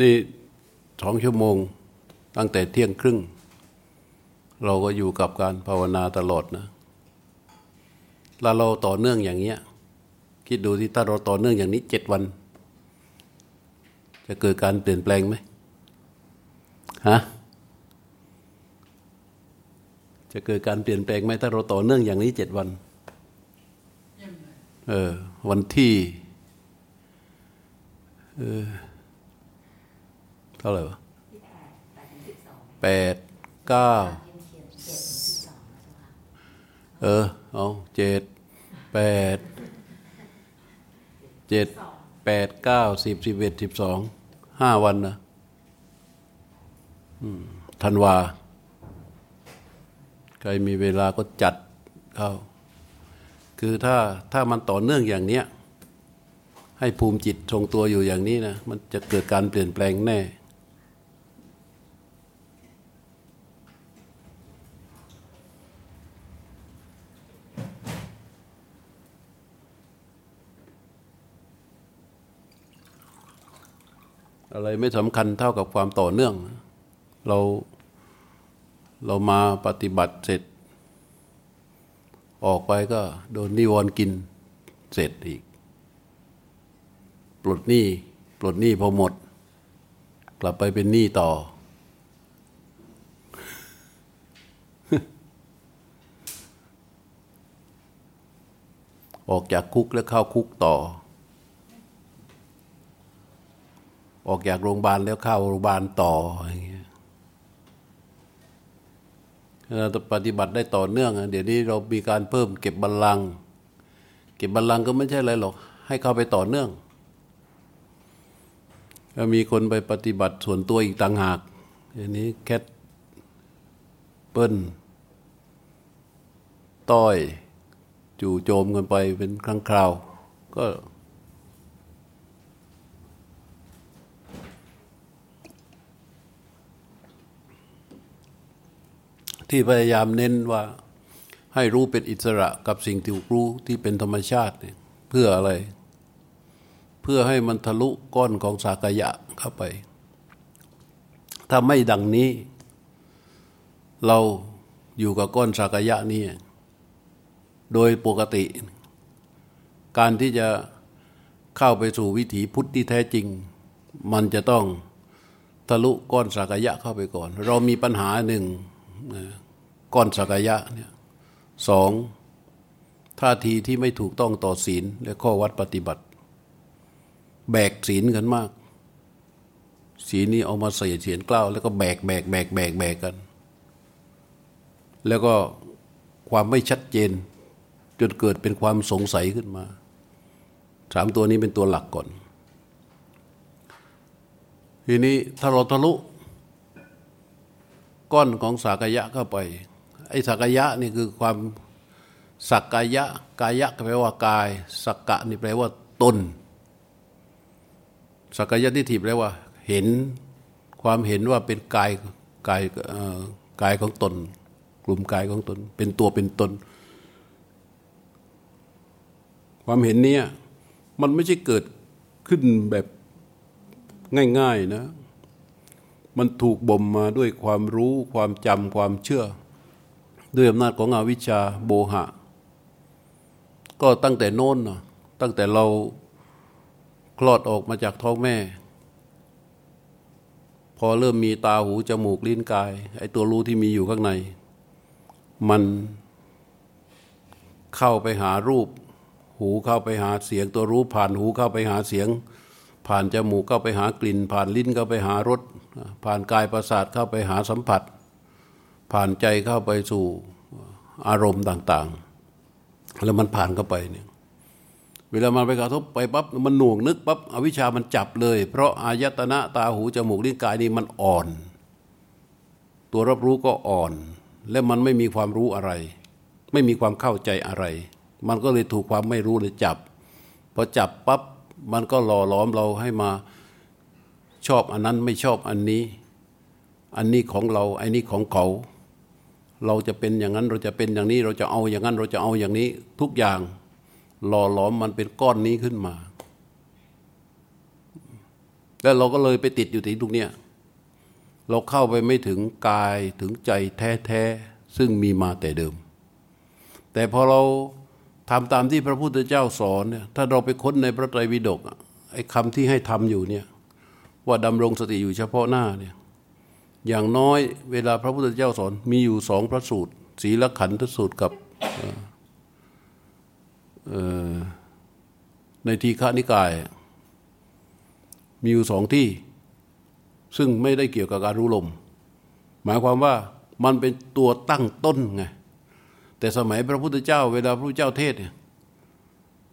นี่สองชั่วโมงตั้งแต่เที่ยงครึ่ง เราก็อยู่กับการภาวนาตลอดนะแล้วเราต่อเนื่องอย่างเงี้ย คิดดูที่ถ้าเราต่อเนื่องอย่างนี้เจ็ดวัน จะเกิดการเปลี่ยนแปลงไหมฮะจะเกิดการเปลี่ยนแปลงไหมถ้าเราต่อเนื่องอย่างนี้เจ็ดวันเออวันที่เออ เท่าไหร่วะแปดเก้าเออ เอาเจ็ดแปดเจ็ดแปดเก้าสิบสิบเอ็ดสิบสองห้าวันนะธันวา ใครมีเวลาก็จัดเข้าคือถ้าถ้ามันต่อเนื่องอย่างเนี้ย ให้ภูมิจิตทรงตัวอยู่อย่างนี้นะ มันจะเกิดการเปลี่ยนแปลงแน่ อะไรไม่สำคัญเท่ากับความต่อเนื่อง เราเรามาปฏิบัติเสร็จ ออกไปก็โดนนิวรณ์กินเสร็จอีก ปลดหนี้ปลดหนี้พอหมด กลับไปเป็นหนี้ต่อ ออกจากคุกแล้วเข้าคุกต่อ ออกจากโรงพยาบาลแล้วเข้าโรงพยาบาลต่ออย่างเงี้ยเราปฏิบัติได้ต่อเนื่อง เดี๋ยวนี้เรามีการเพิ่มเก็บบัลลังก์เก็บบัลลังก์ก็ไม่ใช่อะไรหรอก ให้เข้าไปต่อเนื่องก็มีคนไปปฏิบัติส่วนตัวอีกต่างหากอย่างนี้แคทเปิ้ลต้อย จู่โจมกันไปเป็นครั้งคราว ก็ ที่พยายามเน้นว่าให้รู้เป็นอิสระกับสิ่งที่รู้ที่เป็นธรรมชาติเนี่ยเพื่ออะไร เพื่อให้มันทะลุก้อนของสากยะเข้าไป ถ้าไม่ดังนี้ เราอยู่กับก้อนสากยะนี่โดยปกติ การที่จะเข้าไปสู่วิถีพุทธที่แท้จริง มันจะต้องทะลุก้อนสากยะเข้าไปก่อน เรามีปัญหาหนึ่ง ก้อนสักยะเนี่ยสองท่าทีที่ไม่ถูกต้องต่อศีลและข้อวัดปฏิบัติ แบกศีลกันมาก ศีลนี้เอามาใส่เสียนกล้าวแล้วก็แบกแบกแบกแบกแบกกัน แล้วก็ความไม่ชัดเจน จนเกิดเป็นความสงสัยขึ้นมาสามตัวนี้เป็นตัวหลักก่อน ทีนี้ถ้าเราทะลุ ก้อนของสักยะเข้าไป ไอ้สักยะนี่คือความสักกายะกายะแปลว่ากาย สักกะนี่แปลว่าตน สักกายะที่ถีบแปลว่า เห็นความเห็นว่าเป็นกายกายกายของตน กลุ่มกายของตน เป็นตัวเป็นตน ความเห็นเนี้ยมันไม่ใช่เกิดขึ้นแบบง่าย ๆ นะ มันถูกบ่มมาด้วยความรู้ความจำความเชื่อ ด้วยอำนาจของอวิชชาโบหะ ก็ตั้งแต่โน้นนะตั้งแต่เราคลอดออกมาจากท้องแม่ พอเริ่มมีตาหูจมูกลิ้นกาย ไอ้ตัวรู้ที่มีอยู่ข้างใน มันเข้าไปหารูป หูเข้าไปหาเสียง ตัวรู้ผ่านหูเข้าไปหาเสียง ผ่านจมูกเข้าไปหากลิ่น ผ่านลิ้นเข้าไปหารส ผ่านกายประสาทเข้าไปหาสัมผัส ผ่านใจเข้าไปสู่อารมณ์ต่าง ๆ แล้วมันผ่านเข้าไปเนี่ยเวลามันไปกระทบไปปั๊บมันหน่วงนึกปั๊บอวิชามันจับเลย เพราะอายตนะตาหูจมูกลิ้นกายนี่มันอ่อน ตัวรับรู้ก็อ่อน และมันไม่มีความรู้อะไร ไม่มีความเข้าใจอะไร มันก็เลยถูกความไม่รู้เลยจับพอจับปั๊บมันก็หล่อหลอมเราให้มา ชอบอันนั้นไม่ชอบอันนี้ อันนี้ของเราอันนี้ของเขา เราจะเป็นอย่างนั้นเราจะเป็นอย่างนี้เราจะเอาอย่างนั้นเราจะเอาอย่างนี้ทุกอย่าง หล่อหลอมมันเป็นก้อนนี้ขึ้นมาแลแล้วเราก็เลยไปติดอยู่ที่ตรงเนี้ยเราเข้าไปไม่ถึงกายถึงใจแท้ๆซึ่งมีมาแต่เดิม แต่พอเราทำตามที่พระพุทธเจ้าสอนเนี่ยถ้าเราไปค้นในพระไตรปิฎกไอ้คำที่ให้ทำอยู่เนี่ย ว่าดำรงสติอยู่เฉพาะหน้าเนี่ยอย่างน้อยเวลาพระพุทธเจ้าสอนมีอยู่สองพระสูตร ศีลขันธสูตรกับในทีฆานิกาย มีอยู่สองที่ ซึ่งไม่ได้เกี่ยวกับการรู้ลม หมายความว่ามันเป็นตัวตั้งต้นไงแต่สมัยพระพุทธเจ้า เวลาพระพุทธเจ้าเทศเนี่ย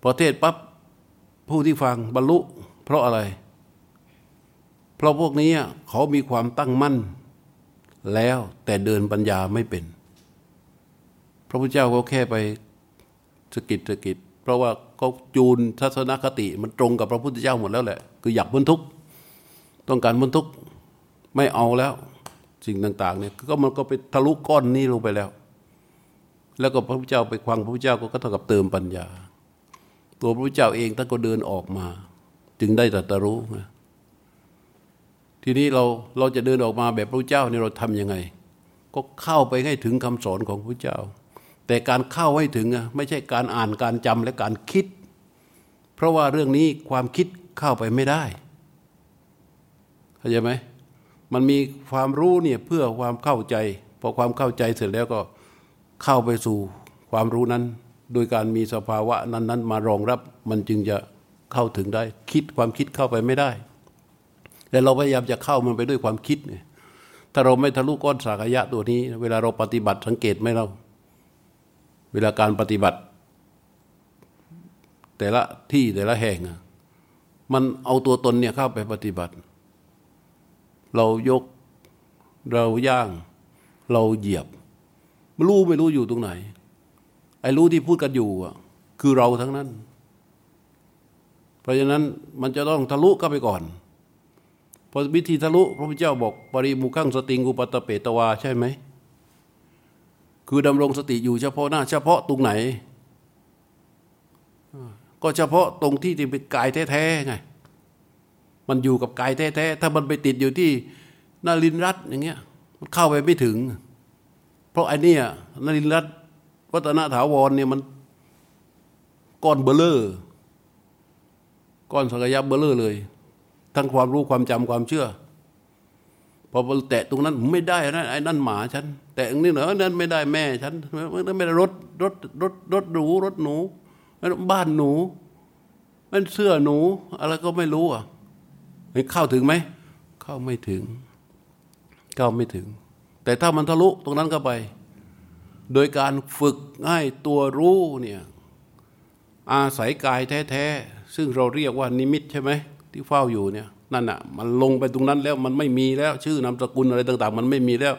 พอเทศปั๊บผู้ที่ฟังบรรลุ เพราะอะไร เพราะพวกนี้เขามีความตั้งมั่น แล้วแต่เดินปัญญาไม่เป็น พระพุทธเจ้าก็แค่ไปสกิดสกิดเพราะว่าก็จูนทัศนคติมันตรงกับพระพุทธเจ้าหมดแล้วแหละ คืออยากพ้นทุกข์ต้องการพ้นทุกข์ไม่เอาแล้วสิ่งต่างๆเนี่ยก็มันก็ไปทะลุก้อนนี้ลงไปแล้ว แล้วก็พระพุทธเจ้าไปควังพระพุทธเจ้าก็เท่ากับเติมปัญญา ตัวพระพุทธเจ้าเองท่านก็เดินออกมา จึงได้ตรัสรู้นะ ทีนี้เราเราจะเดินออกมาแบบพระเจ้านี่เราทํำยังไง ก็เข้าไปให้ถึงคำสอนของพระเจ้า แต่การเข้าให้ถึงอะไม่ใช่การอ่านการจำและการคิด เพราะว่าเรื่องนี้ความคิดเข้าไปไม่ได้เข้าใจไหมมันมีความรู้เนี่ยเพื่อความเข้าใจพอความเข้าใจเสร็จแล้วก็เข้าไปสู่ความรู้นั้น โดยการมีสภาวะนั้นๆ มารองรับมันจึงจะเข้าถึงได้ คิดความคิดเข้าไปไม่ได้ แต่เราพยายามจะเข้ามันไปด้วยความคิดไงถ้าเราไม่ทะลุก้อนสากยะตัวนี้ เวลาเราปฏิบัติสังเกตไหมเรา เวลาการปฏิบัติ แต่ละที่แต่ละแห่งมันเอาตัวตนเนี่ยเข้าไปปฏิบัติ เรายกเราย่าง เราเหยียบไม่รู้ไม่รู้อยู่ตรงไหน ไอ้รู้ที่พูดกันอยู่อะ คือเราทั้งนั้น เพราะฉะนั้นมันจะต้องทะลุเข้าไปก่อน พอวิธีทะลุพระพุทธเจ้าบอกปริมุขังสติงอุปตเปตวาใช่ไหม คือดำรงสติอยู่เฉพาะหน้า เฉพาะตรงไหน ก็เฉพาะตรงที่ที่เป็นกายแท้ๆไงมันอยู่กับกายแท้ๆถ้ามันไปติดอยู่ที่นารินรัตอย่างเงี้ยมันเข้าไปไม่ถึง เพราะไอ้นี่นารินรัตวัฒนถาวรเนี่ยมันก้อนเบลเลอร์ก้อนสักยับเบลเลอร์เลย ทั้งความรู้ความจำความเชื่อ พอแตะตรงนั้นไม่ได้นะไอ้นั่นหมาฉัน แต่อันนี้เหรอนั่นไม่ได้แม่ฉันไม่ได้รถรถรถรถหนูรถหนูบ้านหนูมันเสื้อหนู อะไรก็ไม่รู้อะเข้าถึงไหมเข้าไม่ถึงเข้าไม่ถึง แต่ถ้ามันทะลุตรงนั้นเข้าไป โดยการฝึกให้ตัวรู้เนี่ยอาศัยกายแท้ ๆ ซึ่งเราเรียกว่านิมิตใช่ไหม ที่เฝ้าอยู่เนี่ยนั่นอะมันลงไปตรงนั้นแล้วมันไม่มีแล้วชื่อนามสกุลอะไรต่าง ๆ มันไม่มีแล้ว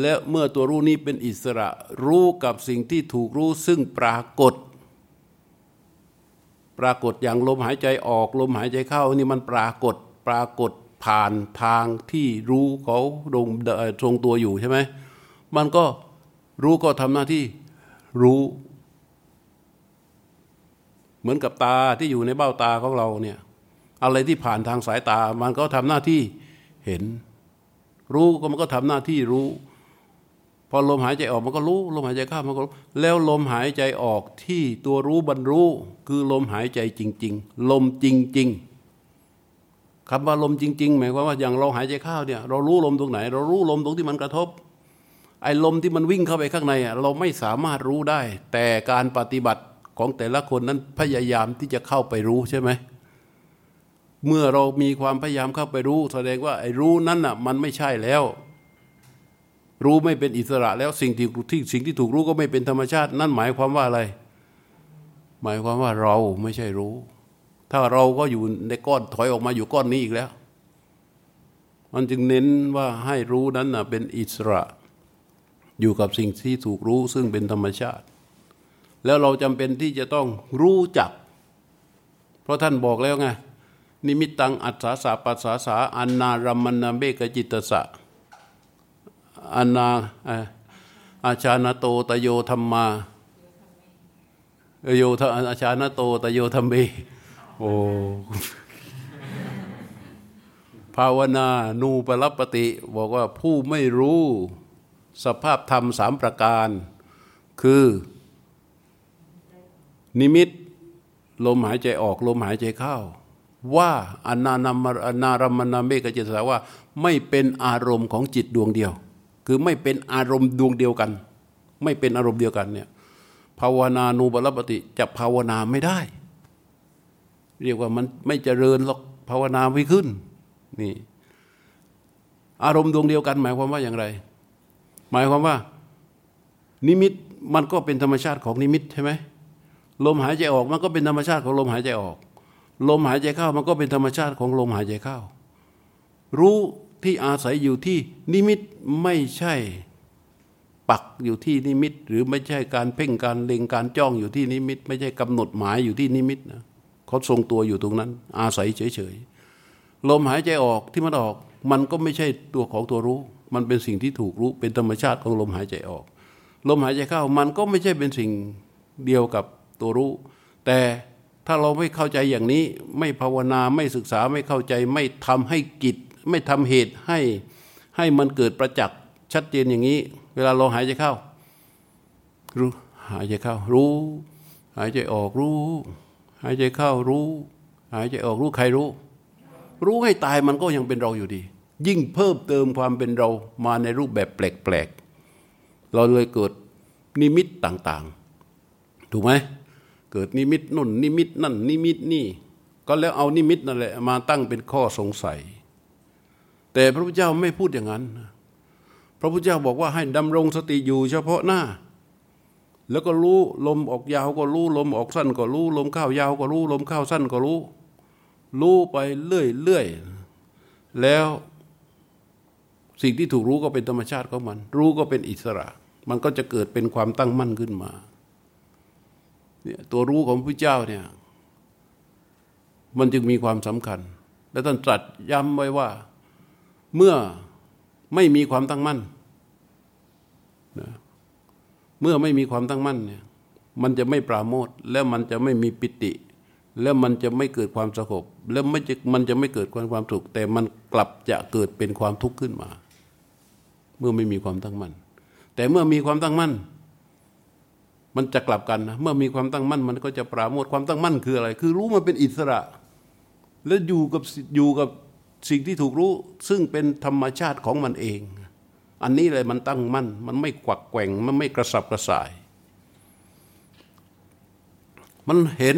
และเมื่อตัวรู้นี้เป็นอิสระรู้กับสิ่งที่ถูกรู้ซึ่งปรากฏ ปรากฏอย่างลมหายใจออกลมหายใจเข้านี่มันปรากฏปรากฏผ่านทางที่รู้เขาลงทรงตัวอยู่ใช่ไหมมันก็รู้ก็ทำหน้าที่รู้ เหมือนกับตาที่อยู่ในเบ้าตาของเราเนี่ย อะไรที่ผ่านทางสายตา มันก็ทำหน้าที่เห็น รู้ก็มันก็ทำหน้าที่รู้ พอลมหายใจออกมันก็รู้ ลมหายใจเข้ามันก็รู้แล้วลมหายใจออกที่ตัวรู้บรรรู้คือลมหายใจจริง ๆ ลมจริง ๆคำว่าลมจริง ๆ หมายความว่าอย่างเราหายใจเข้าเนี่ยเรารู้ลมตรงไหน เรารู้ลมตรงที่มันกระทบ ไอ้ลมที่มันวิ่งเข้าไปข้างในอะเราไม่สามารถรู้ได้ แต่การปฏิบัติของแต่ละคนนั้นพยายามที่จะเข้าไปรู้ใช่ไหม เมื่อเรามีความพยายามเข้าไปรู้ แสดงว่าไอ้รู้นั้นน่ะมันไม่ใช่แล้ว รู้ไม่เป็นอิสระแล้วสิ่งที่ที่สิ่งที่ถูกรู้ก็ไม่เป็นธรรมชาติ นั่นหมายความว่าอะไร หมายความว่าเราไม่ใช่รู้ ถ้าเราก็อยู่ในก้อนถอยออกมาอยู่ก้อนนี้อีกแล้ว มันจึงเน้นว่าให้รู้นั้นน่ะเป็นอิสระ อยู่กับสิ่งที่ถูกรู้ซึ่งเป็นธรรมชาติ แล้วเราจำเป็นที่จะต้องรู้จัก เพราะท่านบอกแล้วไง นิมิตังอัศสาสาปัสสาสาอันนารัมมนาเบกจิตสะอันนาอาชาณโตตโยธรรมาโยทอาชาณโตตโยธรรมเบโอ้ภาวนานูปรปติ บอกว่าผู้ไม่รู้สภาพธรรมสามประการ คือ นิมิต ลมหายใจออกลมหายใจเข้า ว่าอนานามนารมนาเมกจิตสาว่า ไม่เป็นอารมณ์ของจิตดวงเดียว คือไม่เป็นอารมณ์ดวงเดียวกัน ไม่เป็นอารมณ์เดียวกันเนี่ยภาวนานูปรปติจะภาวนาไม่ได้ เรียกว่ามันไม่เจริญหรอกภาวนาไม่ขึ้นนี่อารมณ์ดวงเดียวกัน หมายความว่าอย่างไร หมายความว่า นิมิตมันก็เป็นธรรมชาติของนิมิตใช่ไหมลมหายใจออกมันก็เป็นธรรมชาติของลมหายใจออก ลมหายใจเข้ามันก็เป็นธรรมชาติของลมหายใจเข้า รู้ที่อาศัยอยู่ที่นิมิตไม่ใช่ปักอยู่ที่นิมิต หรือไม่ใช่การเพ่งการเล็งการจ้องอยู่ที่นิมิต ไม่ใช่กำหนดหมายอยู่ที่นิมิตนะเขาทรงตัวอยู่ตรงนั้น อาศัยเฉยๆลมหายใจออกที่มันออก มันก็ไม่ใช่ตัวของตัวรู้ มันเป็นสิ่งที่ถูกรู้เป็นธรรมชาติของลมหายใจออก ลมหายใจเข้ามันก็ไม่ใช่เป็นสิ่งเดียวกับตัวรู้ แต่ ถ้าเราไม่เข้าใจอย่างนี้ไม่ภาวนาไม่ศึกษาไม่เข้าใจไม่ทำให้กิจ ไม่ทำเหตุให้ให้มันเกิดประจักษ์ชัดเจนอย่างนี้ เวลาเราหายใจเข้า รู้หายใจเข้ารู้ หายใจออกรู้ หายใจเข้ารู้ หายใจออกรู้ใครรู้ รู้ให้ตายมันก็ยังเป็นเราอยู่ดี ยิ่งเพิ่มเติมความเป็นเรามาในรูปแบบแปลกๆเราเลยเกิดนิมิตต่าง ๆ ถูกไหม เกิดนิมิตนู่น นิมิตนั่น นิมิตนี่ ก็แล้วเอานิมิตนั่นแหละมาตั้งเป็นข้อสงสัย แต่พระพุทธเจ้าไม่พูดอย่างนั้น พระพุทธเจ้าบอกว่าให้ดำรงสติอยู่เฉพาะหน้า แล้วก็รู้ลมออกยาวก็รู้ลมออกสั้นก็รู้ลมเข้ายาวก็รู้ลมเข้าสั้นก็รู้ รู้ไปเรื่อยเรื่อยแล้วสิ่งที่ถูกรู้ก็เป็นธรรมชาติของมัน รู้ก็เป็นอิสระ มันก็จะเกิดเป็นความตั้งมั่นขึ้นมา เนี่ยตัวรู้ของพระเจ้าเนี่ยมันจึงมีความสำคัญ และท่านตรัสย้ำไว้ว่า เมื่อไม่มีความตั้งมั่นนะเมื่อไม่มีความตั้งมั่นเนี่ยมันจะไม่ปราโมทแล้วมันจะไม่มีปิติ แล้วมันจะไม่เกิดความสงบแล้วไม่จะมันจะไม่เกิดความความสุขแต่มันกลับจะเกิดเป็นความทุกข์ขึ้นมา เมื่อไม่มีความตั้งมั่นแต่เมื่อมีความตั้งมั่น มันจะกลับกันนะเมื่อมีความตั้งมั่นมันก็จะปราโมทความตั้งมั่นคืออะไร คือรู้มันเป็นอิสระ และอยู่กับอยู่กับสิ่งที่ถูกรู้ ซึ่งเป็นธรรมชาติของมันเอง อันนี้เลยมันตั้งมั่น มันไม่กวักแกว่งมันไม่กระสับกระส่าย มันเห็น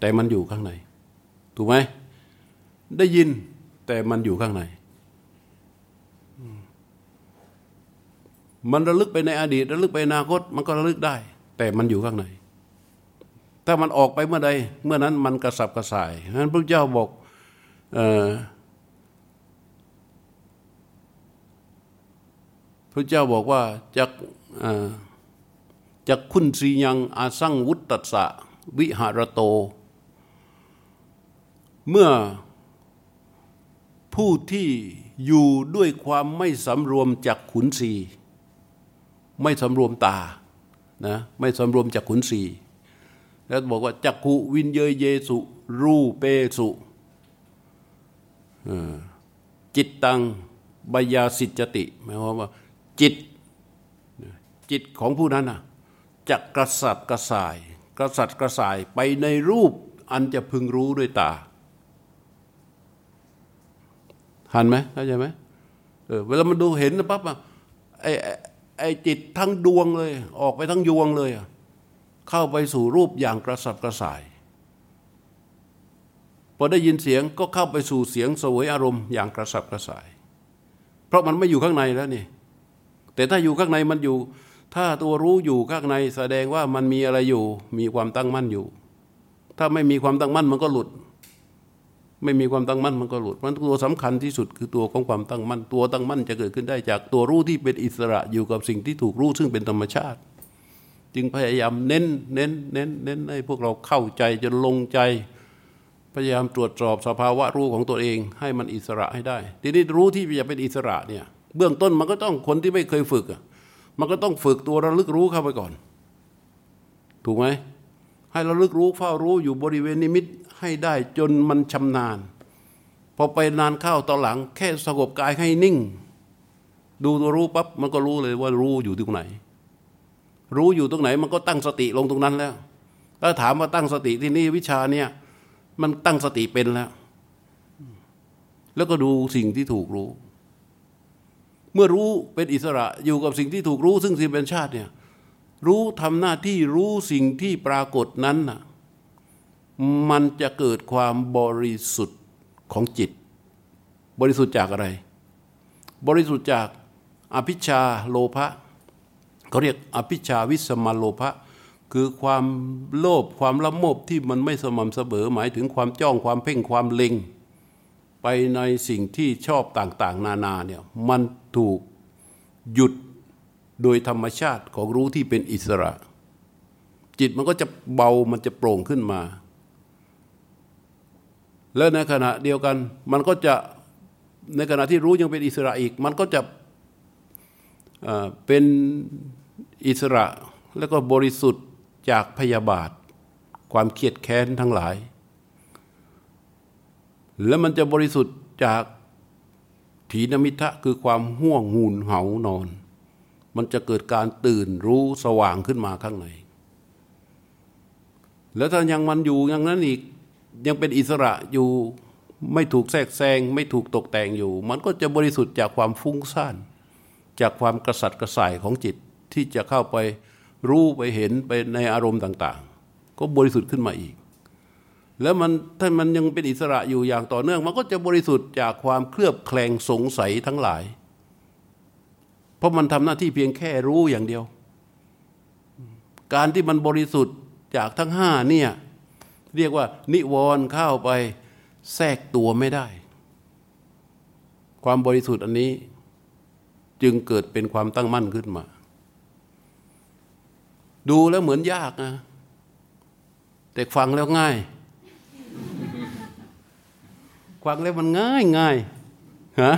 แต่มันอยู่ข้างใน ถูกไหมได้ยินแต่มันอยู่ข้างใน มันระลึกไปในอดีตระลึกไปอนาคต มันก็ระลึกได้ แต่มันอยู่ข้างใน ถ้ามันออกไปเมื่อใด เมื่อนั้นมันกระสับกระส่ายนั้นพระเจ้าบอกพระเจ้าบอกว่าจากจากคุณสียังอาสังวุตตสะวิหารโต เมื่อผู้ที่อยู่ด้วยความไม่สำรวมจากขุนศี ไม่สำรวมตานะไม่สำรวมจากขุนสีแล้วบอกว่าจักขุวินเยเยสุ รูเปสุจิตตังบยาสิจติหมายความว่า จิตจิตของผู้นั้นนะจะกระสัดกระส่าย กระสัดกระส่ายไปในรูปอันจะพึงรู้ด้วยตาทันไหมเข้าใจไหมเออเวลามันดูเห็นนะปั๊บอะไอ ไอ้จิตทั้งดวงเลย ออกไปทั้งยวงเลย เข้าไปสู่รูปอย่างกระสับกระส่ายพอได้ยินเสียงก็เข้าไปสู่เสียงสวยอารมณ์อย่างกระสับกระส่าย เพราะมันไม่อยู่ข้างในแล้วนี่ แต่ถ้าอยู่ข้างในมันอยู่ ถ้าตัวรู้อยู่ข้างในแสดงว่ามันมีอะไรอยู่ มีความตั้งมั่นอยู่ ถ้าไม่มีความตั้งมั่นมันก็หลุด ไม่มีความตั้งมั่นมันก็หลุดมันตัวสำคัญที่สุดคือตัวของความตั้งมั่นตัวตั้งมั่นจะเกิดขึ้นได้จากตัวรู้ที่เป็นอิสระอยู่กับสิ่งที่ถูกรู้ซึ่งเป็นธรรมชาติ จึงพยายามเน้นเน้นเน้นเน้นให้พวกเราเข้าใจจนลงใจ พยายามตรวจสอบสภาวะรู้ของตัวเอง ให้มันอิสระให้ได้ ทีนี้รู้ที่จะเป็นอิสระเนี่ยเบื้องต้นมันก็ต้องคนที่ไม่เคยฝึกมันก็ต้องฝึกตัวระลึกรู้เข้าไปก่อน ถูกไหมให้ระลึกรู้เฝ้ารู้อยู่บริเวณนิมิต ให้ได้จนมันชำนาญ พอไปนานเข้าตอนหลัง แค่สงบกายให้นิ่ง ดูตัวรู้ปั๊บมันก็รู้เลยว่ารู้อยู่ตรงไหน รู้อยู่ตรงไหนมันก็ตั้งสติลงตรงนั้นแล้วถ้าถามว่าตั้งสติที่นี่วิชาเนี่ยมันตั้งสติเป็นแล้ว แล้วก็ดูสิ่งที่ถูกรู้ เมื่อรู้เป็นอิสระอยู่กับสิ่งที่ถูกรู้ ซึ่งสิ่งเป็นชาติเนี่ยรู้ทำหน้าที่รู้สิ่งที่ปรากฏนั้นน่ะ มันจะเกิดความบริสุทธิ์ของจิต บริสุทธิ์จากอะไร บริสุทธิ์จากอภิชาโลภะเขาเรียกอภิชาวิสมาโลภะคือความโลภความละโมบที่มันไม่สม่ำเสมอหมายถึงความจ้องความเพ่งความเล็ง ไปในสิ่งที่ชอบต่างๆ นานาเนี่ยมันถูกหยุดโดยธรรมชาติของรู้ที่เป็นอิสระ จิตมันก็จะเบามันจะโปร่งขึ้นมา แล้วในขณะเดียวกันมันก็จะในขณะที่รู้ยังเป็นอิสระอีก มันก็จะเป็นอิสระแล้วก็บริสุทธิ์จากพยาบาท ความเครียดแค้นทั้งหลาย แล้วมันจะบริสุทธิ์จากถีนมิทะคือความห่วงหูนเหานอน มันจะเกิดการตื่นรู้สว่างขึ้นมาข้างใน แล้วถ้ายังมันอยู่อย่างนั้นอีก ยังเป็นอิสระอยู่ไม่ถูกแทรกแซงไม่ถูกตกแต่งอยู่ มันก็จะบริสุทธิ์จากความฟุ้งซ่าน จากความกระสัดกระส่ายของจิตที่จะเข้าไปรู้ไปเห็นไปในอารมณ์ต่างๆ ก็บริสุทธิ์ขึ้นมาอีก แล้วมันถ้ามันยังเป็นอิสระอยู่อย่างต่อเนื่อง มันก็จะบริสุทธิ์จากความเคลือบแคลงสงสัยทั้งหลาย เพราะมันทำหน้าที่เพียงแค่รู้อย่างเดียว การที่มันบริสุทธิ์จากทั้งห้าเนี่ย เรียกว่า นิวรณ์เข้าไปแทรกตัวไม่ได้ ความบริสุทธิ์อันนี้จึงเกิดเป็นความตั้งมั่นขึ้นมา ดูแล้วเหมือนยากนะ แต่ฟังแล้วง่ายฟังแล้วมันง่ายง่ายฮะ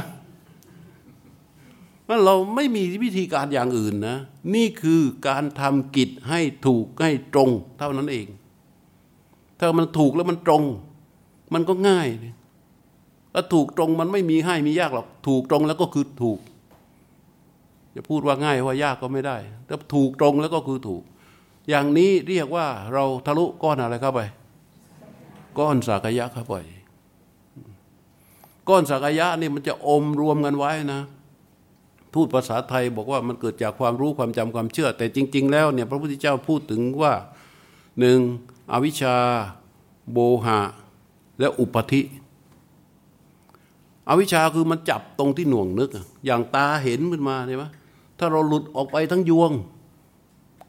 ว่าเราไม่มีวิธีการอย่างอื่นนะ นี่คือการทำกิจให้ถูกให้ตรงเท่านั้นเอง ถ้ามันถูกแล้วมันตรง มันก็ง่ายถ้าถูกตรงมันไม่มีให้มียากหรอก ถูกตรงแล้วก็คือถูก จะพูดว่าง่ายว่ายากก็ไม่ได้ ถ้าถูกตรงแล้วก็คือถูก อย่างนี้เรียกว่าเราทะลุก้อนอะไรเข้าไป ก้อนสากยะเข้าไป ก้อนสากยะนี่มันจะอมรวมกันไว้นะพูดภาษาไทยบอกว่ามันเกิดจากความรู้ความจำความเชื่อ แต่จริง ๆ แล้วเนี่ยพระพุทธเจ้าพูดถึงว่าหนึ่ง อวิชชา โบหะ และอุปธิ อวิชชาคือมันจับตรงที่หน่วงนึก อย่างตาเห็นขึ้นมาใช่ไหมถ้าเราหลุดออกไปทั้งยวง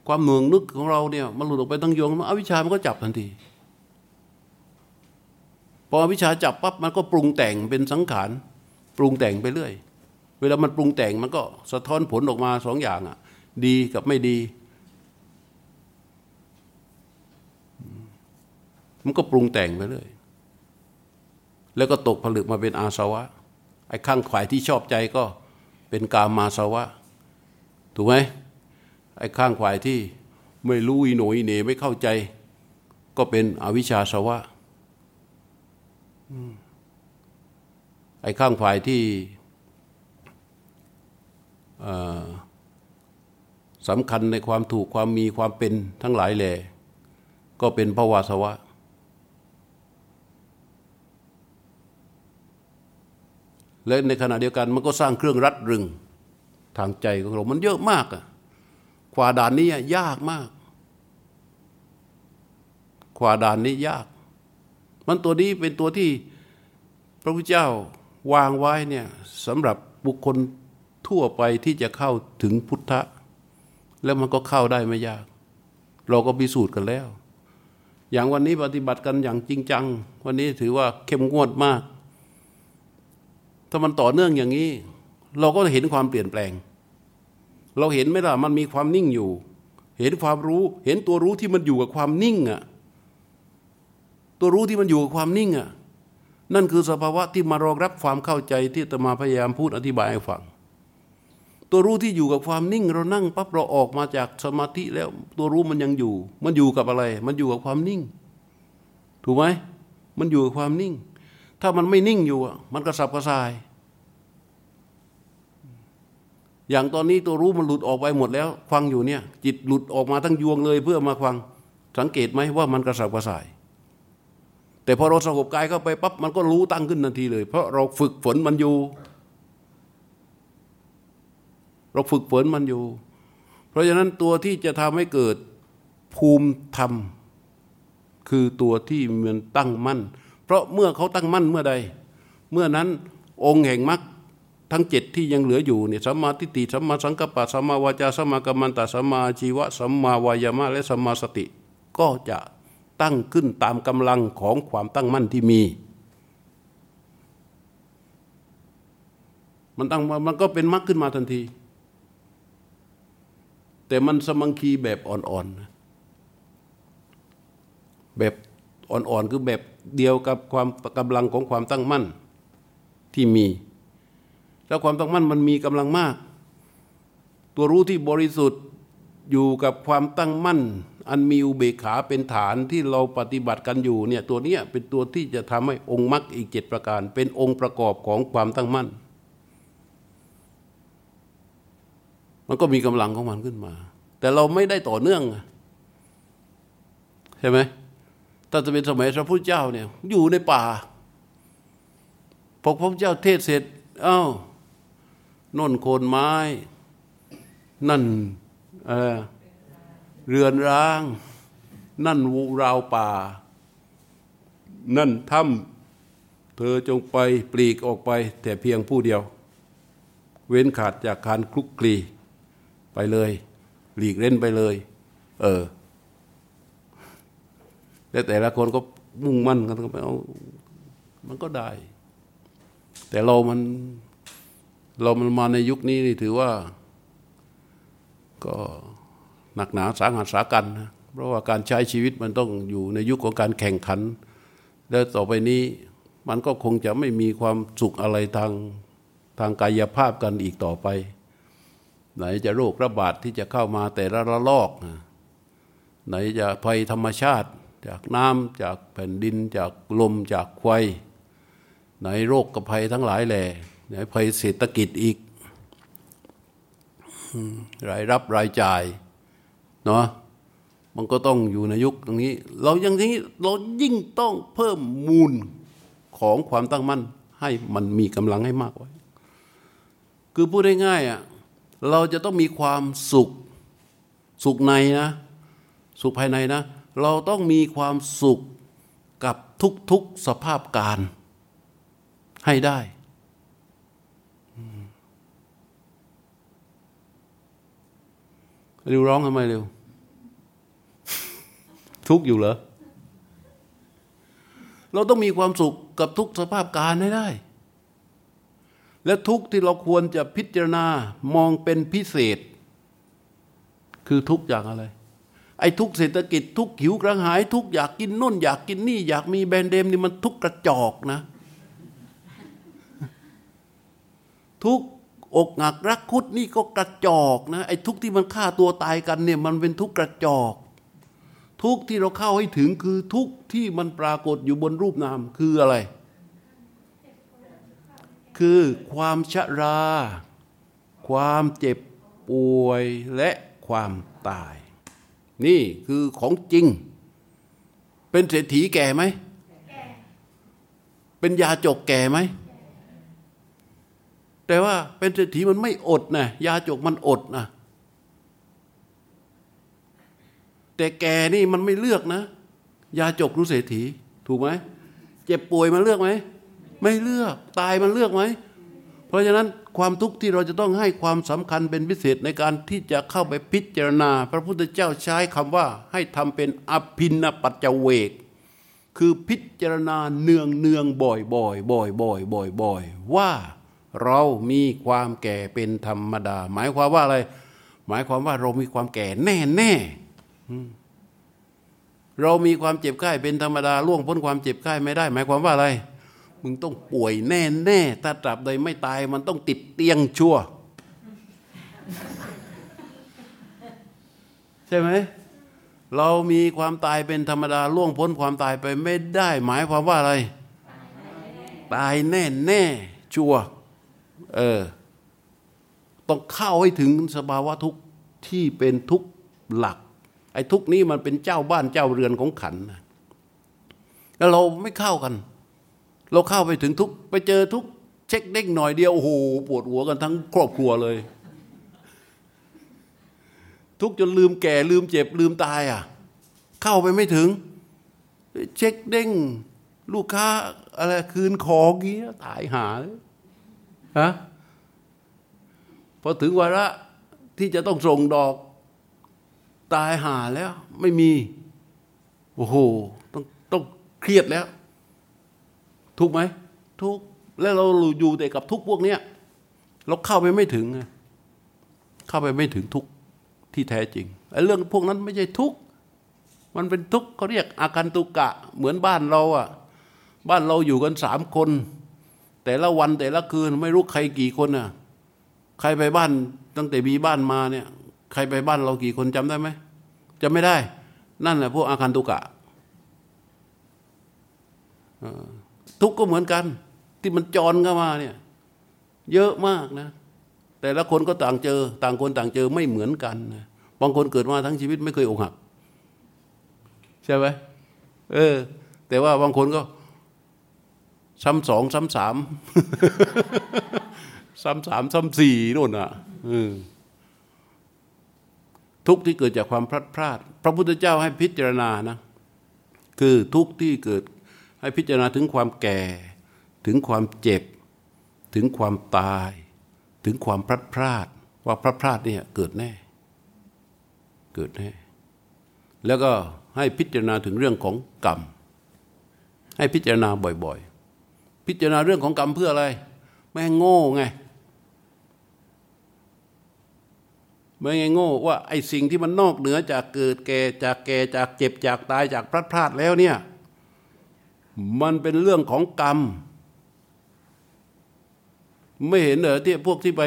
ความหน่วงนึกของเราเนี่ยมันหลุดออกไปทั้งยวงอวิชชามันก็จับทันทีพออวิชชาจับปั๊บมันก็ปรุงแต่งเป็นสังขารปรุงแต่งไปเรื่อย เวลามันปรุงแต่งมันก็สะท้อนผลออกมาสองอย่างอะ ดีกับไม่ดี มันก็ปรุงแต่งไปเรื่อยแล้วก็ตกผลึกมาเป็นอาสวะ ไอ้ข้างขวายที่ชอบใจก็เป็นกามาสวะ ถูกไหมไอ้ข้างขวายที่ไม่รู้อีโหนอีเหนไม่เข้าใจ ก็เป็นอวิชชาสวะไอ้ข้างฝ่ายที่สำคัญในความถูกความมีความเป็นทั้งหลายแหล่ก็เป็นภวาสวะ และในขณะเดียวกันมันก็สร้างเครื่องรัดรึง ทางใจของเรา มันเยอะมากอะขวาด่านนี้ยากมาก ขวาด่านนี้ยาก มันตัวนี้เป็นตัวที่พระพุทธเจ้าวางไว้เนี่ยสำหรับบุคคลทั่วไปที่จะเข้าถึงพุทธะ แล้วมันก็เข้าได้ไม่ยาก เราก็พิสูจน์กันแล้ว อย่างวันนี้ปฏิบัติกันอย่างจริงจัง วันนี้ถือว่าเข้มงวดมาก ถ้ามันต่อเนื่องอย่างนี้ เราก็เห็นความเปลี่ยนแปลง เราเห็นไหมล่ะมันมีความนิ่งอยู่ เห็นความรู้ เห็นตัวรู้ที่มันอยู่กับความนิ่งอะ่ะตัวรู้ที่มันอยู่กับความนิ่งอะ่ะนั่นคือสภาวะที่มารองรับความเข้าใจที่ตมาพยายามพูดอธิบายให้ฟัง ตัวรู้ที่อยู่กับความนิ่ง เรานั่งปั๊บเราออกมาจากสมาธิแล้ว ตัวรู้มันยังอยู่ มันอยู่กับอะไร มันอยู่กับความนิ่ง ถูกไหมมันอยู่กับความนิ่ง ถ้ามันไม่นิ่งอยู่มันกระสับกระส่าย อย่างตอนนี้ตัวรู้มันหลุดออกไปหมดแล้วควังอยู่เนี่ย จิตหลุดออกมาทั้งยวงเลยเพื่อมาควัง สังเกตไหมว่ามันกระสับกระส่าย แต่พอเราสงบกายเข้าไปปั๊บมันก็รู้ตั้งขึ้นทันทีเลย เพราะเราฝึกฝนมันอยู่ เราฝึกฝนมันอยู่ เพราะฉะนั้นตัวที่จะทำให้เกิดภูมิธรรม คือตัวที่มันตั้งมั่น เพราะเมื่อเขาตั้งมั่นเมื่อใด เมื่อนั้นองค์แห่งมรรคทั้งเจ็ดที่ยังเหลืออยู่เนี่ยสัมมาทิฏฐิสัมมาสังกัปปะสัมมาวาจาสัมมากัมมันตะสัมมาชีวะสัมมาวายามะและสัมมาสติ ก็จะตั้งขึ้นตามกำลังของความตั้งมั่นที่มี มันตั้งมันก็เป็นมรรคขึ้นมาทันที แต่มันสมังคีแบบอ่อนๆแบบอ่อนๆคือแบบ เดียวกับความกำลังของความตั้งมั่นที่มี แล้วความตั้งมั่นมันมีกำลังมาก ตัวรู้ที่บริสุทธิ์อยู่กับความตั้งมั่น อันมีอุเบกขาเป็นฐานที่เราปฏิบัติกันอยู่เนี่ยตัวเนี้ยเป็นตัวที่จะทำให้องค์มรรคอีกเจ็ดประการ เป็นองค์ประกอบของความตั้งมั่น มันก็มีกำลังของมันขึ้นมา แต่เราไม่ได้ต่อเนื่องใช่ไหม ถ้าจะเป็นสมัยพระพุทธเจ้าเนี่ยอยู่ในป่าพอพระพุทธเจ้าเทศเสร็จอ้าวนนโคนไม้ นั่นเเรือนร้าง นั่นวูราวป่า นั่นถ้ำเธอจงไปปลีกออกไป แต่เพียงผู้เดียว เว้นขาดจากการคลุกคลีไปเลย หลีกเล่นไปเลย เออ แล้วแต่ละคนก็มุ่งมั่นกันก็ไปเอามันก็ได้ แต่เรามันเรามันมาในยุคนี้นี่ถือว่า ก็หนักหนาสาหัสสากันนะเพราะว่าการใช้ชีวิตมันต้องอยู่ในยุคของการแข่งขัน แล้วต่อไปนี้มันก็คงจะไม่มีความสุขอะไรทางทางกายภาพกันอีกต่อไป ไหนจะโรคระบาดที่จะเข้ามาแต่ละระลอก ไหนจะภัยธรรมชาติ จากน้ำจากแผ่นดิน จากลมจากไฟไหนโรคกระภัยทั้งหลายแหล่ไหนภัยเศรษฐกิจอีกรายรับรายจ่ายเนาะมันก็ต้องอยู่ในยุคตรงนี้ เราอย่างนี้เรายิ่งต้องเพิ่มมูลของความตั้งมั่นให้มันมีกำลังให้มากไว้ คือพูดง่ายๆอะเราจะต้องมีความสุขสุขในนะ สุขภายในนะ เราต้องมีความสุขกับทุกๆสภาพการให้ได้ เร็วร้องทำไมเร็ว ทุกอยู่เหรอ เราต้องมีความสุขกับทุกสภาพการให้ได้ และทุกที่เราควรจะพิจารณามองเป็นพิเศษ คือทุกอย่างอะไร ไอ้ทุกเศรษฐกิจทุกหิวกระหาย ทุกอยากกินน่น อยากกินนี่ อยากมีแบรนด์เดมนี่มันทุกกระจอกนะ ทุกอกหักรักคุดนี่ก็กระจอกนะไอ้ทุกที่มันฆ่าตัวตายกันเนี่ยมันเป็นทุกกระจอก ทุกที่เราเข้าให้ถึงคือทุกที่มันปรากฏอยู่บนรูปนามคืออะไร คือความชรา ความเจ็บป่วยและความตาย นี่คือของจริง เป็นเศรษฐีแก่ไหม เป็นยาจกแก่ไหม แต่ว่าเป็นเศรษฐีมันไม่อดนะยาจกมันอดนะแต่แก่นี่มันไม่เลือกนะ ยาจกรู้เศรษฐี ถูกไหม เจ็บป่วยมันเลือกไหม ไม่เลือก ตายมันเลือกไหม เพราะฉะนั้นความทุกข์ที่เราจะต้องให้ความสำคัญเป็นพิเศษในการที่จะเข้าไปพิจารณา พระพุทธเจ้าใช้คำว่าให้ทำเป็นอภินปัจจเวก คือพิจารณาเนืองเนืองบ่อยบ่อยบ่อยบ่อยบ่อยบ่อยว่าเรามีความแก่เป็นธรรมดา หมายความว่าอะไร หมายความว่าเรามีความแก่แน่แน่เรามีความเจ็บไข้เป็นธรรมดาล่วงพ้นความเจ็บไข้ไม่ได้ หมายความว่าอะไร มึงต้องป่วยแน่แน่ถ้าตราบใดไม่ตายมันต้องติดเตียงชั่ว ใช่ไหมเรามีความตายเป็นธรรมดาล่วงพ้นความตายไปไม่ได้ หมายความว่าอะไร ตายแน่แน่ชัวเออต้องเข้าให้ถึงสภาวะทุกข์ที่เป็นทุกข์หลัก ไอ้ทุกข์นี้มันเป็นเจ้าบ้านเจ้าเรือนของขันนะแล้วเราไม่เข้ากัน เราเข้าไปถึงทุกไปเจอทุก เช็คเด้งหน่อยเดียวโอ้โหปวดหัวกันทั้งครอบครัวเลย ทุกจนลืมแก่ลืมเจ็บลืมตายอะ เข้าไปไม่ถึง เช็คเด้ง ลูกค้าอะไรคืนของเงี้ยตายหาเลยฮะพอถึงวาระที่จะต้องส่งดอกตายหาแล้ว ไม่มี โอ้โหต้องต้องเครียดแล้ว ทุกไหมทุกแล้วเราอยู่แต่กับทุกพวกเนี้ยเราเข้าไปไม่ถึง เข้าไปไม่ถึงทุกที่แท้จริงไอ้เรื่องพวกนั้นไม่ใช่ทุกมันเป็นทุกเขาเรียกอาการตุกะเหมือนบ้านเราอะบ้านเราอยู่กันสามคน แต่ละวันแต่ละคืนไม่รู้ใครกี่คนอะใครไปบ้านตั้งแต่มีบ้านมาเนี่ย ใครไปบ้านเรากี่คนจำได้ไหมจำไม่ได้ นั่นแหละพวกอาการตุกะ ทุกก็เหมือนกัน ที่มันจรเข้ามาเนี่ยเยอะมากนะ แต่ละคนก็ต่างเจอ ต่างคนต่างเจอไม่เหมือนกันนะบางคนเกิดมาทั้งชีวิตไม่เคยอกหัก ใช่ไหมเออ แต่ว่าบางคนก็ซ้ำสองซ้ำสามซ้ำสามซ้ำสี่นู่นอะทุกที่เกิดจากความพลัดพรากพระพุทธเจ้าให้พิจารณานะ คือทุกที่เกิด ให้พิจารณาถึงความแก่ ถึงความเจ็บ ถึงความตาย ถึงความพลัดพรากว่าพลัดพรากเนี่ยเกิดแน่ เกิดแน่ แล้วก็ให้พิจารณาถึงเรื่องของกรรม ให้พิจารณาบ่อยๆ พิจารณาเรื่องของกรรมเพื่ออะไร ไม่ให้โง่ไงไม่ไงโง่ว่าไอ้สิ่งที่มันนอกเหนือจากเกิดแก่จากแก่จากเจ็บจากตายจากพลัดพรากแล้วเนี่ย มันเป็นเรื่องของกรรม ไม่เห็นเหรอที่พวกที่ไป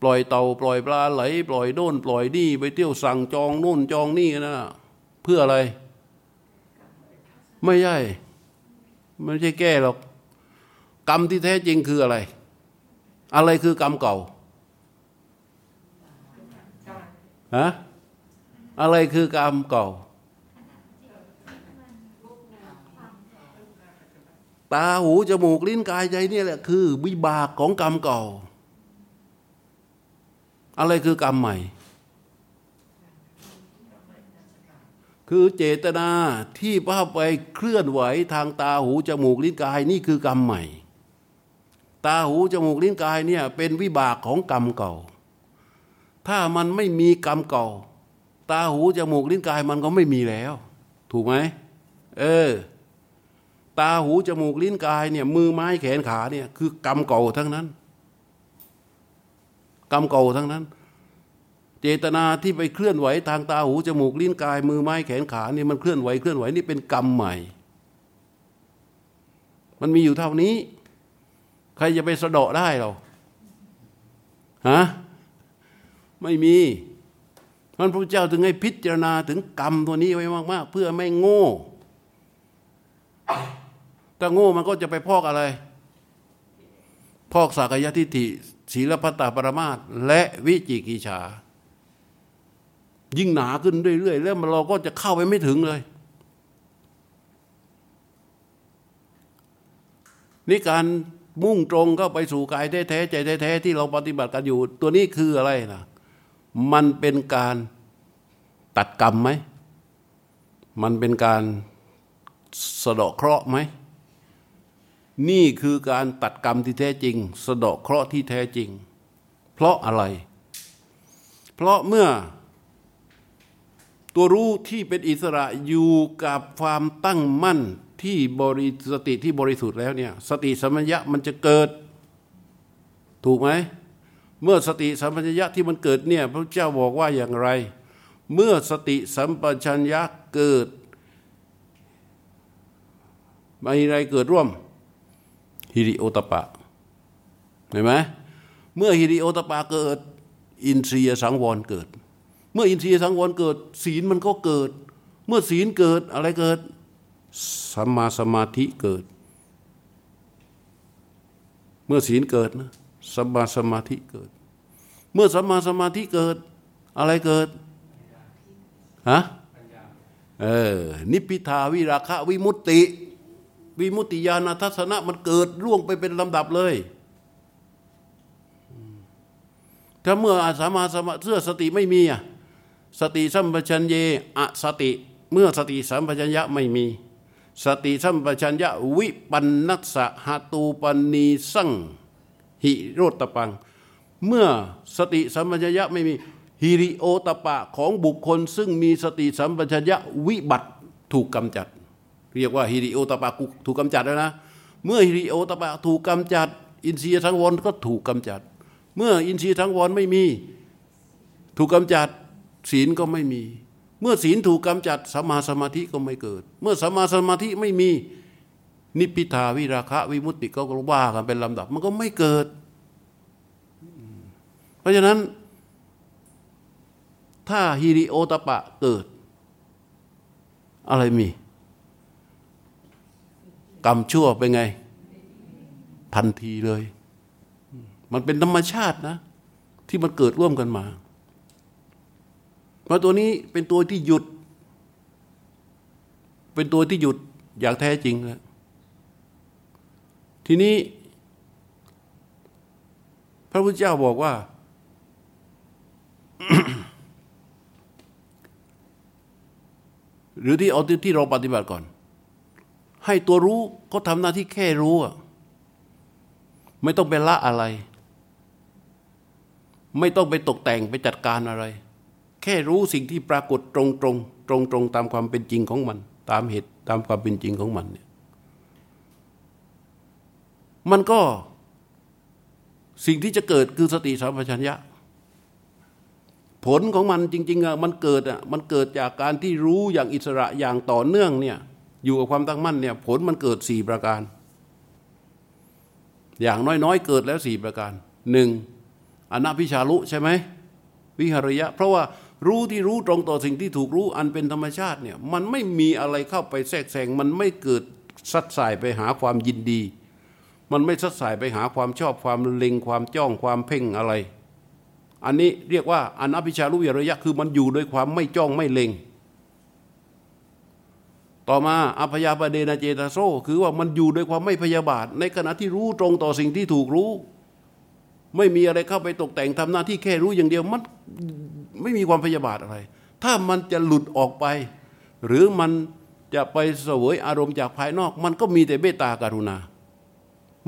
ปล่อยเต่าปล่อยปลาไหล ปล่อยโน่นปล่อยนี่ไปเที่ยวสั่งจองโน่นจองนี่นะเพื่ออะไร ไม่ใช่ไม่ใช่แก้หรอก กรรมที่แท้จริงคืออะไร อะไรคือกรรมเก่าฮะอะไรคือกรรมเก่า ตาหูจมูกลิ้นกายใจนี่แหละคือวิบากของกรรมเก่า อะไรคือกรรมใหม่ คือเจตนาที่พาไปเคลื่อนไหวทางตาหูจมูกลิ้นกายนี่คือกรรมใหม่ ตาหูจมูกลิ้นกายเนี่ยเป็นวิบากของกรรมเก่า ถ้ามันไม่มีกรรมเก่า ตาหูจมูกลิ้นกายมันก็ไม่มีแล้ว ถูกไหมเออ ตาหูจมูกลิ้นกายเนี่ยมือไม้แขนขาเนี่ยคือกรรมเก่าทั้งนั้น กรรมเก่าทั้งนั้น เจตนาที่ไปเคลื่อนไหวทางตาหูจมูกลิ้นกาย มือไม้แขนขาเนี่ยมันเคลื่อนไหวเคลื่อนไหวนี่เป็นกรรมใหม่ มันมีอยู่เท่านี้ ใครจะไปสะเดาะได้เราฮะไม่มีท่านพระเจ้าถึงให้พิจารณาถึงกรรมตัวนี้ไว้มาก ๆ เพื่อไม่โง่ ถ้าโง่มันก็จะไปพอกอะไร พอกสักยทิฏฐิศีลพัตตาปรมาตและวิจิกิจฉายิ่งหนาขึ้นเรื่อยๆแล้วเราก็จะเข้าไปไม่ถึงเลย นี่การมุ่งตรงเข้าไปสู่กายแท้ๆใจแท้ๆที่เราปฏิบัติกันอยู่ ตัวนี้คืออะไรนะมันเป็นการตัดกรรมไหม มันเป็นการสะดอกเคราะห์ไหม นี่คือการตัดกรรมที่แท้จริง สะดอกเคราะห์ที่แท้จริง เพราะอะไร เพราะเมื่อ ตัวรู้ที่เป็นอิสระอยู่กับความตั้งมั่นที่บริสติที่บริสุทธิ์แล้วเนี่ยสติสัมปชัญญะมันจะเกิด ถูกไหมเมื่อสติสัมปชัญญะที่มันเกิดเนี่ยพระเจ้าบอกว่าอย่างไร เมื่อสติสัมปชัญญะเกิดมีอะไรเกิดร่วม ฮิริโอตปะเห็นไหมเมื่อฮิริโอตปะเกิด อินทรียสังวรเกิด เมื่ออินทรียสังวรเกิด ศีลมันก็เกิด เมื่อศีลเกิดอะไรเกิดสัมมาสมาธิเกิด เมื่อศีลเกิดนะสัมมาสมาธิเกิด เมื่อสัมมาสมาธิเกิด อะไรเกิดฮะเออนิพพิทาวิราคะวิมุตติ วิมุตติญาณทัศนะมันเกิดร่วงไปเป็นลำดับเลยถ้าเมื่ออาสามาสมาเสื้อสติไม่มีอะสติสัมปชัญเยอสติ เมื่อสติสัมปชัญญะไม่มี สติสัมปชัญญะวิปันนัสสะหตูปนีสังหิโรตปัง เมื่อสติสัมปชัญญะไม่มีฮิริโอตปะของบุคคลซึ่งมีสติสัมปชัญญะวิบัติถูกกำจัด เรียกว่าฮิริโอตปะถูกกำจัดแล้วนะ เมื่อฮิริโอตปะถูกกำจัด อินทรีย์ทั้งวนก็ถูกกำจัด เมื่ออินทรีย์ทั้งวนไม่มี ถูกกำจัดศีลก็ไม่มี เมื่อศีลถูกกำจัดสมาสมาธิก็ไม่เกิด เมื่อสมาสมาธิไม่มีนิพพิทาวิราคะวิมุตติก็ว่ากันเป็นลำดับ มันก็ไม่เกิด เพราะฉะนั้น ถ้าฮิริโอตปะเกิด อะไรมี กรรมชั่วเป็นไง ทันทีเลย มันเป็นธรรมชาตินะ ที่มันเกิดร่วมกันมา เพราะตัวนี้เป็นตัวที่หยุด เป็นตัวที่หยุดอย่างแท้จริงแล้วทีนี้ พระพุทธเจ้าบอกว่า หรือที่เอาที่เราปฏิบัติก่อน ให้ตัวรู้ก็ทำหน้าที่แค่รู้ไม่ต้องไปละอะไร ไม่ต้องไปตกแต่งไปจัดการอะไร แค่รู้สิ่งที่ปรากฏตรงตรงตรงตรงตามความเป็นจริงของมัน ตามเหตุตามความเป็นจริงของมันเนี่ยมันก็สิ่งที่จะเกิดคือสติสัมปชัญญะ ผลของมันจริงๆอะมันเกิดอะมันเกิดจากการที่รู้อย่างอิสระอย่างต่อเนื่องเนี่ย อยู่กับความตั้งมั่นเนี่ยผลมันเกิดสี่ประการ อย่างน้อยๆเกิดแล้วสี่ประการหนึ่งอนัพิชาลุใช่ไหมวิหารยะ เพราะว่ารู้ที่รู้ตรงต่อสิ่งที่ถูกรู้อันเป็นธรรมชาติเนี่ยมันไม่มีอะไรเข้าไปแทรกแซงมันไม่เกิดสัดสายไปหาความยินดี มันไม่สัดสายไปหาความชอบความเล็งความจ้องความเพ่งอะไร อันนี้เรียกว่าอนัพิชารุวิระยะคือมันอยู่ด้วยความไม่จ้องไม่เล็ง ต่อมาอภยาปเดนาเจตาโซคือว่ามันอยู่ด้วยความไม่พยาบาท ในขณะที่รู้ตรงต่อสิ่งที่ถูกรู้ ไม่มีอะไรเข้าไปตกแต่งทำหน้าที่แค่รู้อย่างเดียวมันไม่มีความพยาบาทอะไร ถ้ามันจะหลุดออกไป หรือมันจะไปเสวยอารมณ์จากภายนอก มันก็มีแต่เบตตาการุณา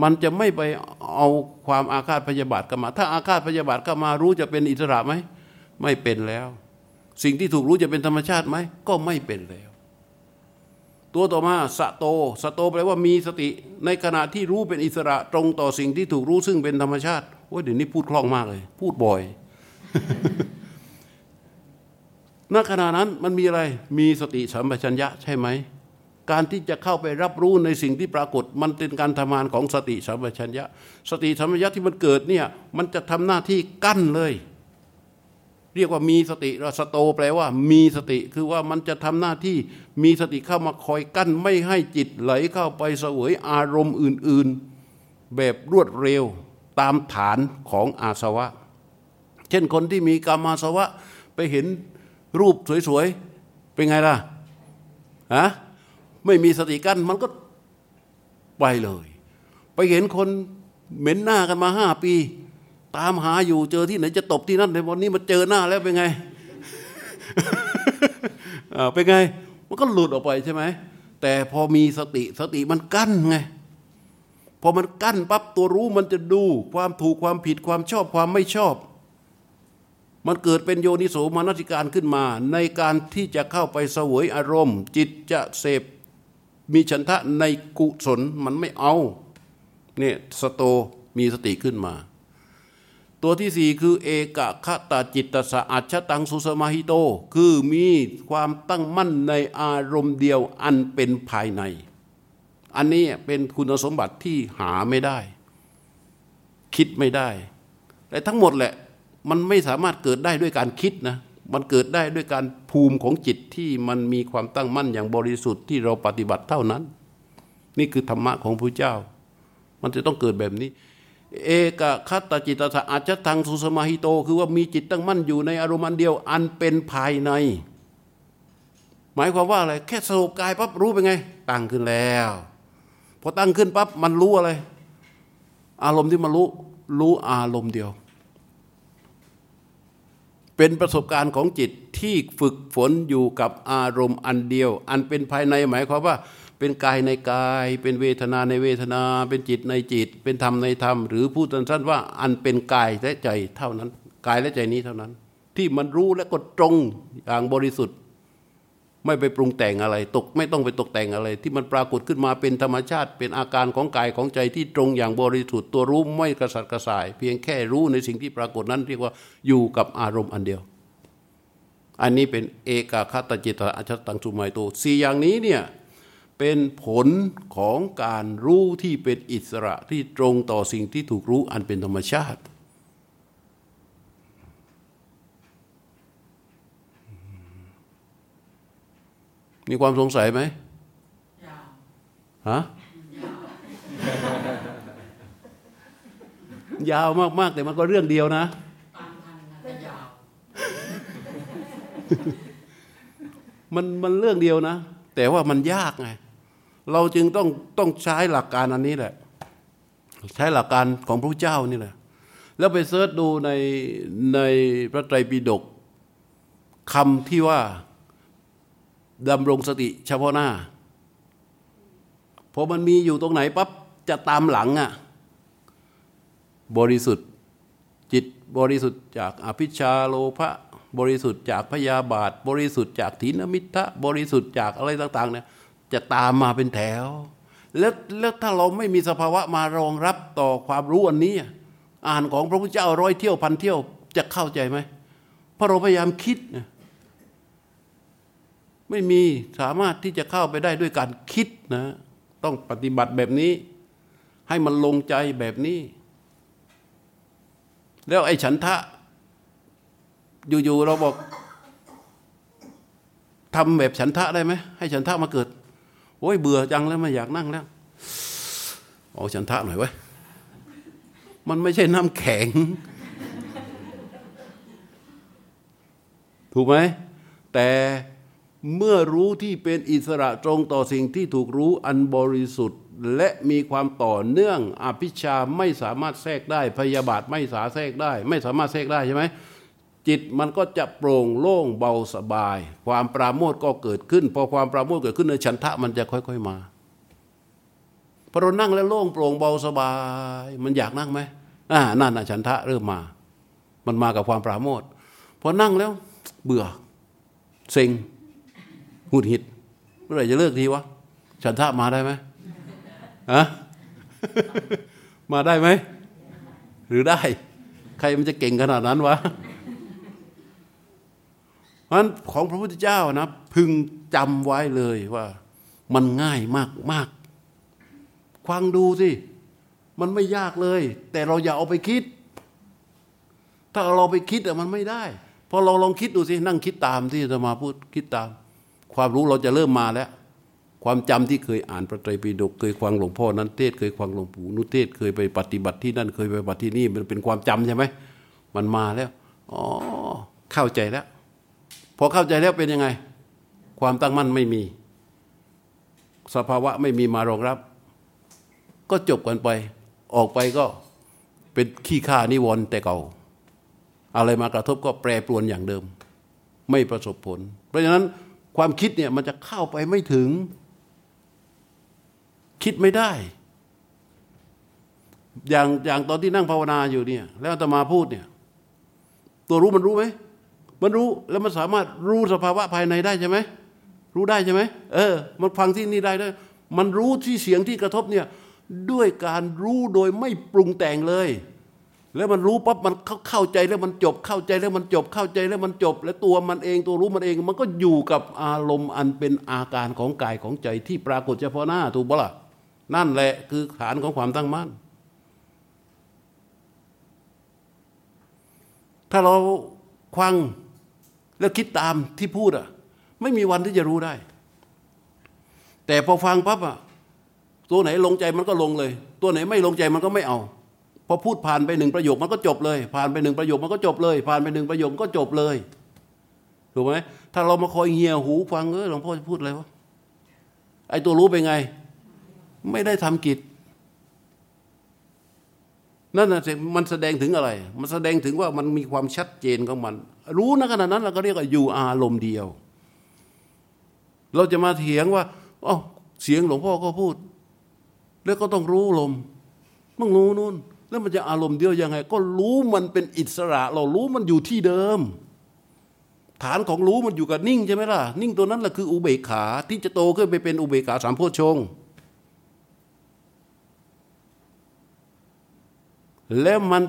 มันจะไม่ไปเอาความอาฆาตพยาบาทเข้ามา ถ้าอาฆาตพยาบาทเข้ามารู้จะเป็นอิสระไหมไม่เป็นแล้ว สิ่งที่ถูกรู้จะเป็นธรรมชาติไหมก็ไม่เป็นแล้ว ตัวต่อมาสะโตสะโตแปลว่ามีสติ ในขณะที่รู้เป็นอิสระตรงต่อสิ่งที่ถูกรู้ซึ่งเป็นธรรมชาติโอ้ยเดี๋ยวนี้พูดคล่องมากเลย พูดบ่อยณขณะนั้นมันมีอะไรมีสติสัมปชัญญะใช่ไหมการที่จะเข้าไปรับรู้ในสิ่งที่ปรากฏ มันเป็นการทำงานของสติสัมปชัญญะ สติสัมปชัญญะที่มันเกิดเนี่ยมันจะทำหน้าที่กั้นเลย เรียกว่ามีสติรสโตแปลว่า มีสติคือว่ามันจะทำหน้าที่มีสติเข้ามาคอยกั้น ไม่ให้จิตไหลเข้าไปเสวยอารมณ์อื่น ๆ แบบรวดเร็วตามฐานของอาสวะ เช่นคนที่มีกามาสวะ ไปเห็นรูปสวย ๆ เป็นไงล่ะฮะไม่มีสติกั้นมันก็ไปเลย ไปเห็นคนเหม็นหน้ากันมาห้าปี ตามหาอยู่เจอที่ไหนจะตบที่นั่นในวันนี้มาเจอหน้าแล้วเป็นไงเป็นไง มันก็หลุดออกไปใช่ไหมแต่พอมีสติสติมันกั้นไงพอมันกั้นปั๊บตัวรู้มันจะดูความถูกความผิดความชอบความไม่ชอบ มันเกิดเป็นโยนิโสมนสิการขึ้นมา ในการที่จะเข้าไปเสวยอารมณ์ จิตจะเสพมีฉันทะในกุศลมันไม่เอาเนี่ยสโตมีสติขึ้นมา ตัวที่สี่คือเอกคตาจิตตสะอัชตังสุสมาหิโต คือมีความตั้งมั่นในอารมณ์เดียวอันเป็นภายใน อันนี้เป็นคุณสมบัติที่หาไม่ได้ คิดไม่ได้ แต่ทั้งหมดแหละมันไม่สามารถเกิดได้ด้วยการคิดนะมันเกิดได้ด้วยการภูมิของจิตที่มันมีความตั้งมั่นอย่างบริสุทธิ์ที่เราปฏิบัติเท่านั้น นี่คือธรรมะของพระเจ้า มันจะต้องเกิดแบบนี้ เอกคัตตจิตตะอาจจะทางสุสมาหิโต คือว่ามีจิตตั้งมั่นอยู่ในอารมณ์เดียวอันเป็นภายใน หมายความว่าอะไร แค่สรุปกายปั๊บรู้เป็นไง ตั้งขึ้นแล้วพอตั้งขึ้นปั๊บมันรู้อะไร อารมณ์ที่มันรู้ รู้อารมณ์เดียว เป็นประสบการณ์ของจิตที่ฝึกฝนอยู่กับอารมณ์อันเดียว อันเป็นภายในหมายความว่า เป็นกายในกาย เป็นเวทนาในเวทนา เป็นจิตในจิต เป็นธรรมในธรรม หรือพูดสั้นๆว่าอันเป็นกายและใจเท่านั้น กายและใจนี้เท่านั้น ที่มันรู้และก็ตรงอย่างบริสุทธิ์ ไม่ไปปรุงแต่งอะไร ตกไม่ต้องไปตกแต่งอะไร ที่มันปรากฏขึ้นมาเป็นธรรมชาติ เป็นอาการของกายของใจที่ตรงอย่างบริสุทธิ์ตัวรู้ไม่กระสัดกระส่าย เพียงแค่รู้ในสิ่งที่ปรากฏนั้นเรียกว่าอยู่กับอารมณ์อันเดียวอันนี้เป็นเอกาคตจิตอาชตังสุมัยโตสี่อย่างนี้เนี่ย เป็นผลของการรู้ที่เป็นอิสระที่ตรงต่อสิ่งที่ถูกรู้อันเป็นธรรมชาติ มีความสงสัยไหมฮะยาวมาก ๆ แต่มันก็เรื่องเดียวนะมันมันเรื่องเดียวนะ แต่ว่ามันยากไง เราจึงต้องต้องใช้หลักการอันนี้แหละ ใช้หลักการของพระเจ้านี่แหละแล้วไปเสิร์ชดูในในพระไตรปิฎกคำที่ว่าดำรงสติเฉพาะหน้าพอมันมีอยู่ตรงไหนปั๊บจะตามหลังอะ่ะบริสุทธิ์จิตบริสุทธิ์จากอภิชาโลภะบริสุทธิ์จากพยาบาท บริสุทธิ์จากถีนมิทะบริสุทธิ์จากอะไรต่างๆเนี่ย จะตามมาเป็นแถว แล้วแล้วถ้าเราไม่มีสภาวะมารองรับต่อความรู้อันนี้ อ่านของพระพุทธเจ้าร้อยเที่ยวพันเที่ยวจะเข้าใจไหมเพราะเราพยายามคิดไม่มีสามารถที่จะเข้าไปได้ด้วยการคิดนะ ต้องปฏิบัติแบบนี้ ให้มันลงใจแบบนี้ แล้วไอ้ฉันทะ อยู่ๆเราบอกทำแบบฉันทะได้ไหมให้ฉันทะมาเกิด อ้ยเบื่อจังแล้วไม่อยากนั่งแล้วเอาฉันทะหน่อยไว้มันไม่ใช่น้ำแข็ง ถูกไหม แต่เมื่อรู้ที่เป็นอิสระตรงต่อสิ่งที่ถูกรู้อันบริสุทธิ์ และมีความต่อเนื่องอภิชาไม่สามารถแทรกได้ พยาบาทไม่สาแทรกได้ ไม่สามารถแทรกได้ใช่ไหม จิตมันก็จะโปร่งโล่งเบาสบาย ความปราโมทก็เกิดขึ้น พอความปราโมทเกิดขึ้นในฉันทะมันจะค่อย ๆมาพอเรานั่งแล้วโล่งโปร่งเบาสบาย มันอยากนั่งไหมอ่านั่นนะฉันทะเริ่มมา มันมากับความปราโมทพอนั่งแล้ว เบื่อ เซ็งหุดหิดเมื่อไหร่จะเลิกทีวะฉันทะมาได้ไหมฮะมาได้ไหม หรือได้ ใครมันจะเก่งขนาดนั้นวะ เพราะฉะนั้นของพระพุทธเจ้านะพึงจำไว้เลยว่ามันง่ายมากมากฟังดูสิ มันไม่ยากเลย แต่เราอย่าเอาไปคิด ถ้าเราไปคิดอะมันไม่ได้พอเราลองคิดดูสินั่งคิดตามที่จะมาพูดคิดตาม ความรู้เราจะเริ่มมาแล้ว ความจำที่เคยอ่านพระไตรปิฎกเคยฟังหลวงพ่อนั้นเทศเคยฟังหลวงปู่นุเทศเคยไปปฏิบัติที่นั่นเคยไปปฏิบัติที่นี่มันเป็นความจำใช่ไหมมันมาแล้วอ๋อเข้าใจแล้ว พอเข้าใจแล้วเป็นยังไง ความตั้งมั่นไม่มี สภาวะไม่มีมารองรับ ก็จบกันไป ออกไปก็เป็นขี้ข้านิวรณ์แต่เก่า อะไรมากระทบก็แปรปรวนอย่างเดิม ไม่ประสบผล เพราะฉะนั้นความคิดเนี่ยมันจะเข้าไปไม่ถึง คิดไม่ได้ อย่างอย่างตอนที่นั่งภาวนาอยู่เนี่ย แล้วตมาพูดเนี่ย ตัวรู้มันรู้ไหม มันรู้แล้วมันสามารถรู้สภาวะภายในได้ใช่ไหมรู้ได้ใช่ไหมเออ มันฟังที่นี่ได้ด้วยมันรู้ที่เสียงที่กระทบเนี่ยด้วยการรู้โดยไม่ปรุงแต่งเลย แล้วมันรู้ปั๊บมันเข้าใจแล้วมันจบเข้าใจแล้วมันจบเข้าใจแล้วมันจบ แล้วตัวมันเองตัวรู้มันเอง มันก็อยู่กับอารมณ์อันเป็นอาการของกายของใจที่ปรากฏเฉพาะหน้าถูกปะล่ะนั่นแหละคือฐานของความตั้งมั่นถ้าเราควัง แล้วคิดตามที่พูดอะ ไม่มีวันที่จะรู้ได้ แต่พอฟังปั๊บอะตัวไหนลงใจมันก็ลงเลย ตัวไหนไม่ลงใจมันก็ไม่เอาพอพูดผ่านไปหนึ่งประโยคมันก็จบเลย ผ่านไปหนึ่งประโยคมันก็จบเลย ผ่านไปหนึ่งประโยคก็จบเลยถูกไหมถ้าเรามาคอยเหี่ยหูฟังเออหลวงพ่อจะพูดอะไรวะไอ้ตัวรู้เป็นไง ไม่ได้ทำกิจ นั่นน่ะมันแสดงถึงอะไร มันแสดงถึงว่ามันมีความชัดเจนของมัน รู้นะขณะนั้นเราก็เรียกว่าอยู่อารมณ์เดียว เราจะมาเถียงว่าอ๋อเสียงหลวงพ่อก็พูด แล้วก็ต้องรู้ลมต้องรู้นู่น แล้วมันจะอารมณ์เดียวยังไง ก็รู้มันเป็นอิสระ เรารู้มันอยู่ที่เดิม ฐานของรู้มันอยู่กับนิ่งใช่ไหมล่ะ นิ่งตัวนั้นแหละคืออุเบกขาที่จะโตขึ้นไปเป็นอุเบกขาสามโพชฌงค์ แล้วมัน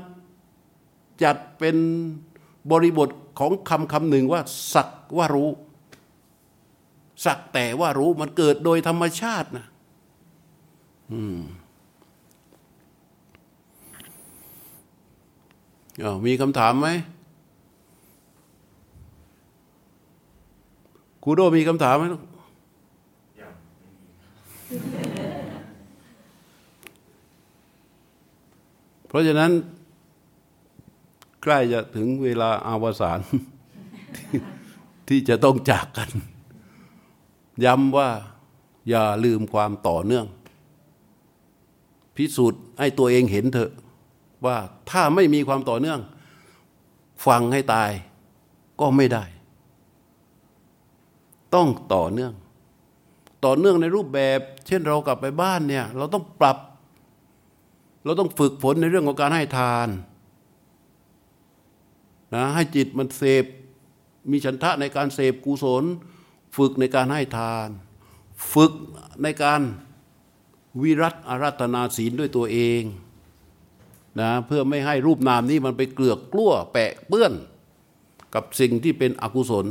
จัดเป็นบริบทของคำคำหนึ่งว่า สักว่ารู้ สักแต่ว่ารู้มันเกิดโดยธรรมชาตินะอืมมีคำถามไหมคูโดมีคำถามไหม ราะฉะนั้นใกล้จะถึงเวลาอาวสานที่จะต้องจากกัน ย้ำว่าอย่าลืมความต่อเนื่อง พิสูจน์ให้ตัวเองเห็นเถอะ ว่าถ้าไม่มีความต่อเนื่อง ฟังให้ตายก็ไม่ได้ ต้องต่อเนื่อง ต่อเนื่องในรูปแบบ เช่นเรากลับไปบ้านเนี่ย เราต้องปรับ เราต้องฝึกฝนในเรื่องของการให้ทานนะให้จิตมันเสพมีฉันทะในการเสพกุศล ฝึกในการให้ทาน ฝึกในการวิรัตอารัตนาศีลด้วยตัวเองนะเพื่อไม่ให้รูปนามนี้มันไปเกลือกกลั้วแปะเปื้อน กับสิ่งที่เป็นอกุศล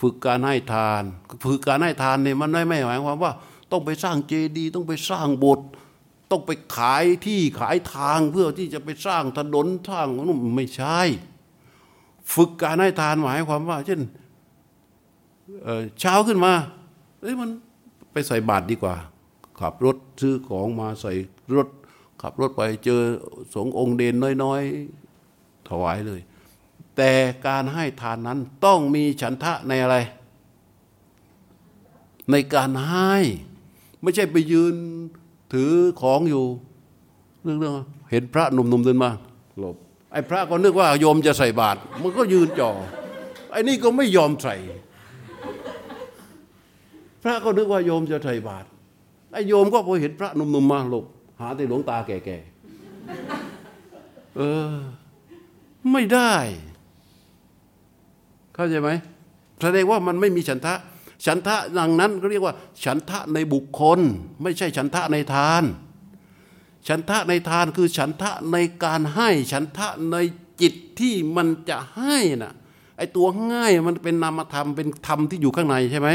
ฝึกการให้ทาน ฝึกการให้ทานเนี่ยมันไม่ไม่หมายความว่า ต้องไปสร้างเจดีย์ต้องไปสร้างโบสถ์ ต้องไปขายที่ขายทางเพื่อที่จะไปสร้างถนนสร้างนู่นไม่ใช่ ฝึกการให้ทานหมายความว่า เช่นเช้าขึ้นมาเอ้ยมันไปใส่บาตรดีกว่า ขับรถซื้อของมาใส่รถ ขับรถไปเจอสงองค์เดนน้อยๆ ถวายเลย แต่การให้ทานนั้นต้องมีฉันทะในอะไร ในการให้ ไม่ใช่ไปยืน ถือของอยู่เรื่องเรื่องเห็นพระหนุ่มๆเดินมาหลบไอ้พระก็นึกว่าโยมจะใส่บาตรมันก็ยืนจ่อไอ้นี่ก็ไม่ยอมใส่ พระก็นึกว่าโยมจะใส่บาตรไอ้โยมก็พอเห็นพระหนุ่มๆมาหลบ หาแต่หลวงตาแก่ๆเออ ไม่ได้ เข้าใจไหมแสดงว่ามันไม่มีฉันทะ ฉันทะดังนั้นก็เรียกว่า ฉันทะในบุคคล ไม่ใช่ฉันทะในทาน ฉันทะในทานคือฉันทะในการให้ ฉันทะในจิตที่มันจะให้น่ะไอตัวง่ายมันเป็นนามธรรมเป็นธรรมที่อยู่ข้างในใช่ไหม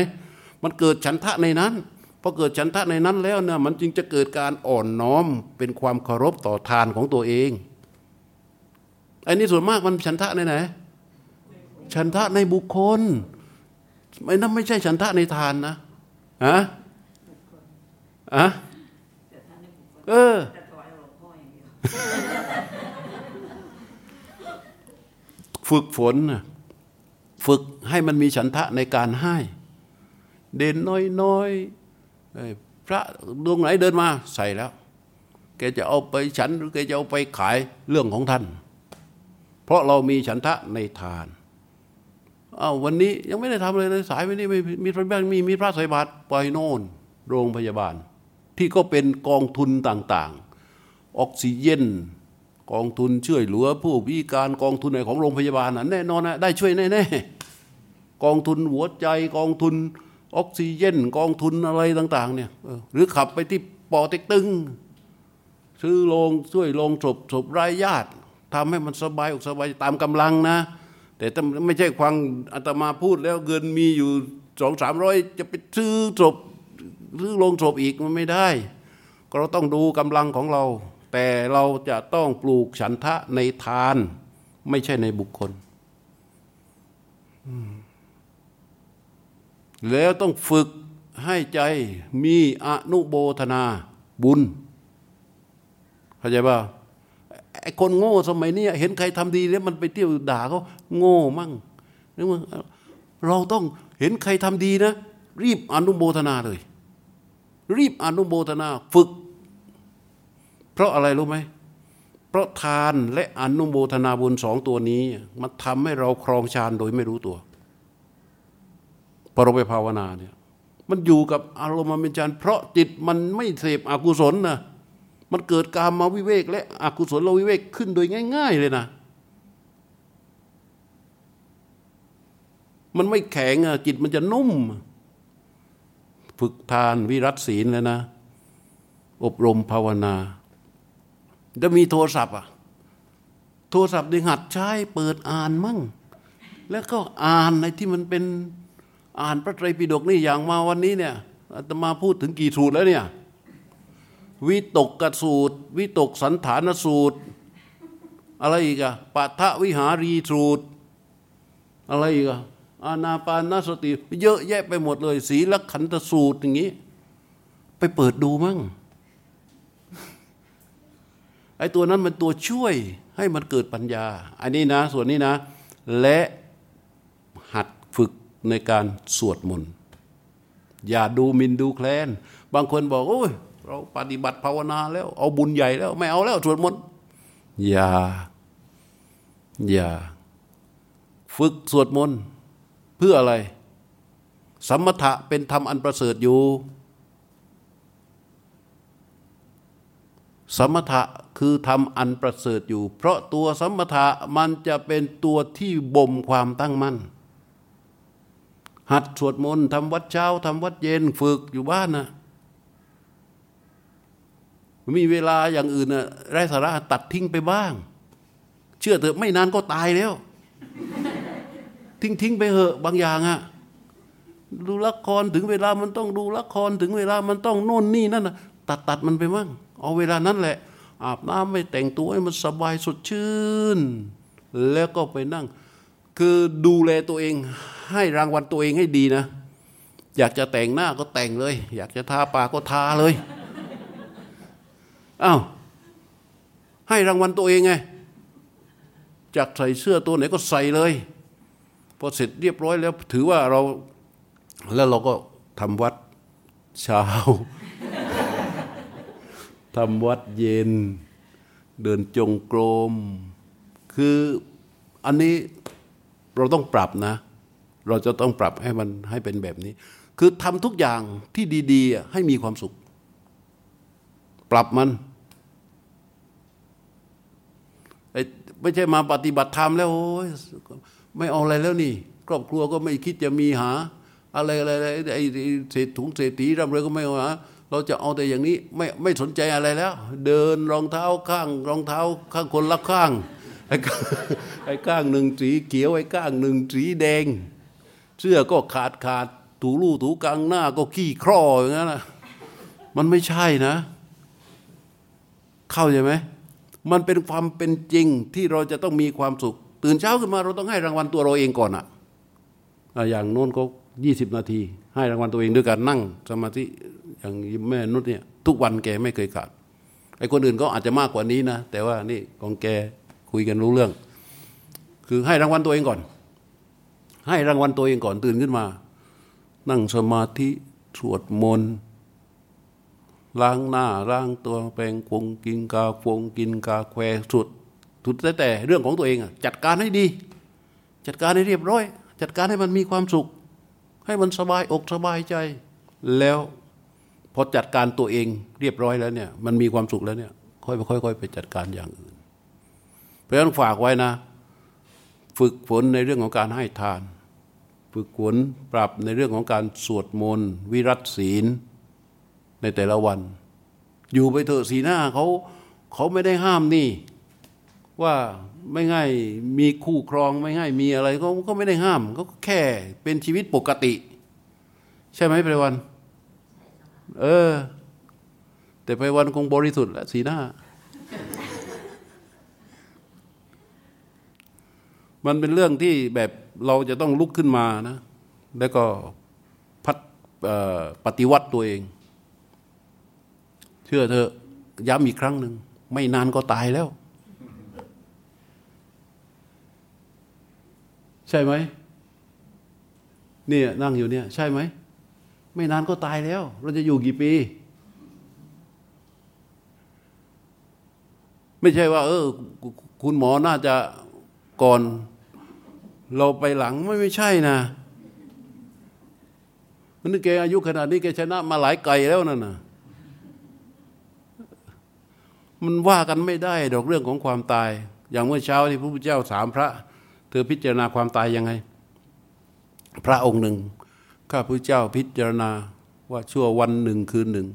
มันเกิดฉันทะในนั้นพอเกิดฉันทะในนั้นแล้วเนี่ยมันจึงจะเกิดการอ่อนน้อมเป็นความเคารพต่อทานของตัวเองไอ้นี่ส่วนมากมันฉันทะในไหนฉันทะในบุคคล ไม่นั่นไม่ใช่ฉันทะในทานนะอะอะเออฝึกฝนฝึกให้มันมีฉันทะในการให้ เด่นน้อยๆพระดวงไหนเดินมาใส่แล้ว แกจะเอาไปฉันหรือแกจะเอาไปขายเรื่องของท่าน เพราะเรามีฉันทะในทาน อ้าววันนี้ยังไม่ได้ทำเลยสายวันนี้ไม่มีพระบ้านมีมีพระสายบาตรปล่อยโน่นโรงพยาบาล ที่ก็เป็นกองทุนต่างๆ ออกซิเจนกองทุนช่วยเหลือผู้พิการกองทุนไหนของโรงพยาบาลน่ะแน่นอนนะได้ช่วยแน่ๆกองทุนหัวใจกองทุนออกซิเจนกองทุนอะไรต่าง ๆ เนี่ยหรือขับไปที่ปอเต็กตึงซื้อโรงช่วยโรงศพศพรายญาติทำให้มันสบายอกสบายตามกำลังนะ แต่ไม่ใช่ฟังอาตมาพูดแล้วเงินมีอยู่สองสามร้อยจะไปซื้อศพซื้อลงศพอีกมันไม่ได้ ก็เราต้องดูกำลังของเรา แต่เราจะต้องปลูกฉันทะในทาน ไม่ใช่ในบุคคล แล้วต้องฝึกให้ใจมีอนุโบธนาบุญ เข้าใจป่ ไอ้คนโง่สมัยนี้เห็นใครทำดีแล้วมันไปเที่ยวด่าเขาโง่มั่งนึกว่าเราต้องเห็นใครทำดีนะ รีบอนุโมทนาเลย รีบอนุโมทนาฝึก เพราะอะไรรู้ไหมเพราะทานและอนุโมทนาบุญสองตัวนี้ มันทำให้เราครองฌานโดยไม่รู้ตัวพอเราไปภาวนาเนี่ยมันอยู่กับอารมณ์มันเป็นฌานเพราะจิตมันไม่เสพอกุศลนะ มันเกิดการมาวิเวกและอกุศลเราวิเวกขึ้นโดยง่าย ๆ เลยนะ มันไม่แข็งอะจิตมันจะนุ่ม ฝึกทานวิรัตศีลเลยนะ อบรมภาวนา จะมีโทรศัพท์อะ โทรศัพท์ดึงหัดใช้เปิดอ่านมั่ง แล้วก็อ่านในที่มันเป็นอ่านพระไตรปิฎกนี่อย่างมาวันนี้เนี่ยอาตมาพูดถึงกี่สูตรแล้วเนี่ย วิตกกสูตร วิตกสันฐานสูตร อะไรอีกอะปัทวิหารีสูตร อะไรอีกอะอานาปานสติ เยอะแยะไปหมดเลย สีลขันตสูตรอย่างนี้ ไปเปิดดูมั่งไอ้ตัวนั้นมันตัวช่วยให้มันเกิดปัญญา อันนี้นะ ส่วนนี้นะ และหัดฝึกในการสวดมนต์อย่าดูมินดูแคลน บางคนบอกโอ้ย เราปฏิบัติภาวนาแล้ว เอาบุญใหญ่แล้ว ไม่เอาแล้วสวดมนต์อย่า อย่า ฝึกสวดมนต์เพื่ออะไร สมถะเป็นธรรมอันประเสริฐอยู่ สมถะคือทำอันประเสริฐอยู่ เพราะตัวสมถะมันจะเป็นตัวที่บ่มความตั้งมั่นหัดสวดมนต์ทำวัดเช้าทำวัดเย็นฝึกอยู่บ้านนะ มีเวลาอย่างอื่นนะไร้สาระตัดทิ้งไปบ้าง เชื่อเถอะไม่นานก็ตายแล้ว ทิ้งทิ้งไปเหอะบางอย่างอะดูละครถึงเวลามันต้องดูละครถึงเวลามันต้องโน่นนี่นั่นนะตัดตัดมันไปมั่งเอาเวลานั้นแหละ อาบน้ำไม่แต่งตัวให้มันสบายสดชื่น แล้วก็ไปนั่ง คือดูแลตัวเอง ให้รางวัลตัวเองให้ดีนะ อยากจะแต่งหน้าก็แต่งเลย อยากจะทาปากก็ทาเลย อ้าวให้รางวัลตัวเองไงจากใส่เสื้อตัวไหนก็ใส่เลยพอเสร็จเรียบร้อยแล้ว ถือว่าเราแล้วเราก็ทำวัดเช้าทำวัดเย็น เดินจงกรม คืออันนี้เราต้องปรับนะ เราจะต้องปรับให้มันให้เป็นแบบนี้ คือทำทุกอย่างที่ดี ๆ ให้มีความสุข รับมันไม่ใช่มาปฏิบัติธรรมแล้วโอ้ยไม่เอาอะไรแล้วนี่ ครอบครัวก็ไม่คิดจะมีหา อะไรอะไรไอ้เศษถุงเศษตีร่ำรวยก็ไม่เอาหาเราจะเอาแต่อย่างนี้ไม่ไม่สนใจอะไรแล้ว เดินรองเท้าข้าง รองเท้าข้างคนละข้างไอ้ไอ้ข้างหนึ่งสีเขียวไอ้ข้างหนึ่งสีแดง เสื้อก็ขาดขาดถูรูถูกลางหน้าก็ขี้คร่ออย่างนั้นนะมันไม่ใช่นะ เข้าใจไหมมันเป็นความเป็นจริงที่เราจะต้องมีความสุข ตื่นเช้าขึ้นมาเราต้องให้รางวัลตัวเราเองก่อนอะอย่างโน้นก็ยี่สิบนาที ให้รางวัลตัวเองด้วยการนั่งสมาธิอย่างแม่นุชเนี่ย ทุกวันแกไม่เคยขาดไอ้คนอื่นก็อาจจะมากกว่านี้นะ แต่ว่านี่ของแกคุยกันรู้เรื่อง คือให้รางวัลตัวเองก่อน ให้รางวัลตัวเองก่อนตื่นขึ้นมา นั่งสมาธิสวดมนต์ ล้างหน้าล้างตัวแปรงคงกินกาฟงกินกาแควสุดทุดแต่แต่เรื่องของตัวเองจัดการให้ดี จัดการให้เรียบร้อย จัดการให้มันมีความสุข ให้มันสบายอกสบายใจ แล้วพอจัดการตัวเองเรียบร้อยแล้วเนี่ย มันมีความสุขแล้วเนี่ย ค่อยค่อยๆไปจัดการอย่างอื่น เพราะฉะนั้นฝากไว้นะ ฝึกฝนในเรื่องของการให้ทาน ฝึกฝนปรับในเรื่องของการสวดมนต์วิรัตศีล ในแต่ละวัน อยู่ไปเถอะสีหน้าเขาเขาไม่ได้ห้ามนี่ ว่าไม่ง่ายมีคู่ครองไม่ง่ายมีอะไรก็ไม่ได้ห้ามเขาแค่เป็นชีวิตปกติ ใช่ไหมไปวัน เออ แต่ไปวันคงบริสุทธิ์และสีหน้า มันเป็นเรื่องที่แบบเราจะต้องลุกขึ้นมานะ แล้วก็พัดปฏิวัติตัวเอง เชื่อเธอย้ำอีกครั้งหนึ่ง ไม่นานก็ตายแล้ว ใช่ไหมนี่นั่งอยู่เนี่ย ใช่ไหม ไม่นานก็ตายแล้ว เราจะอยู่กี่ปี ไม่ใช่ว่า เออ คุณหมอน่าจะก่อน เราไปหลังไม่ไม่ใช่นะมันนึกแกอายุขนาดนี้แกชนะมาหลายไก่แล้วนั่นนะ มันว่ากันไม่ได้ดอกเรื่องของความตาย อย่างเมื่อเช้าที่พระพุทธเจ้าถามพระ เธอพิจารณาความตายยังไง พระองค์หนึ่งข้าพระเจ้าพิจารณาว่าชั่ววันหนึ่งคืนหนึ่ง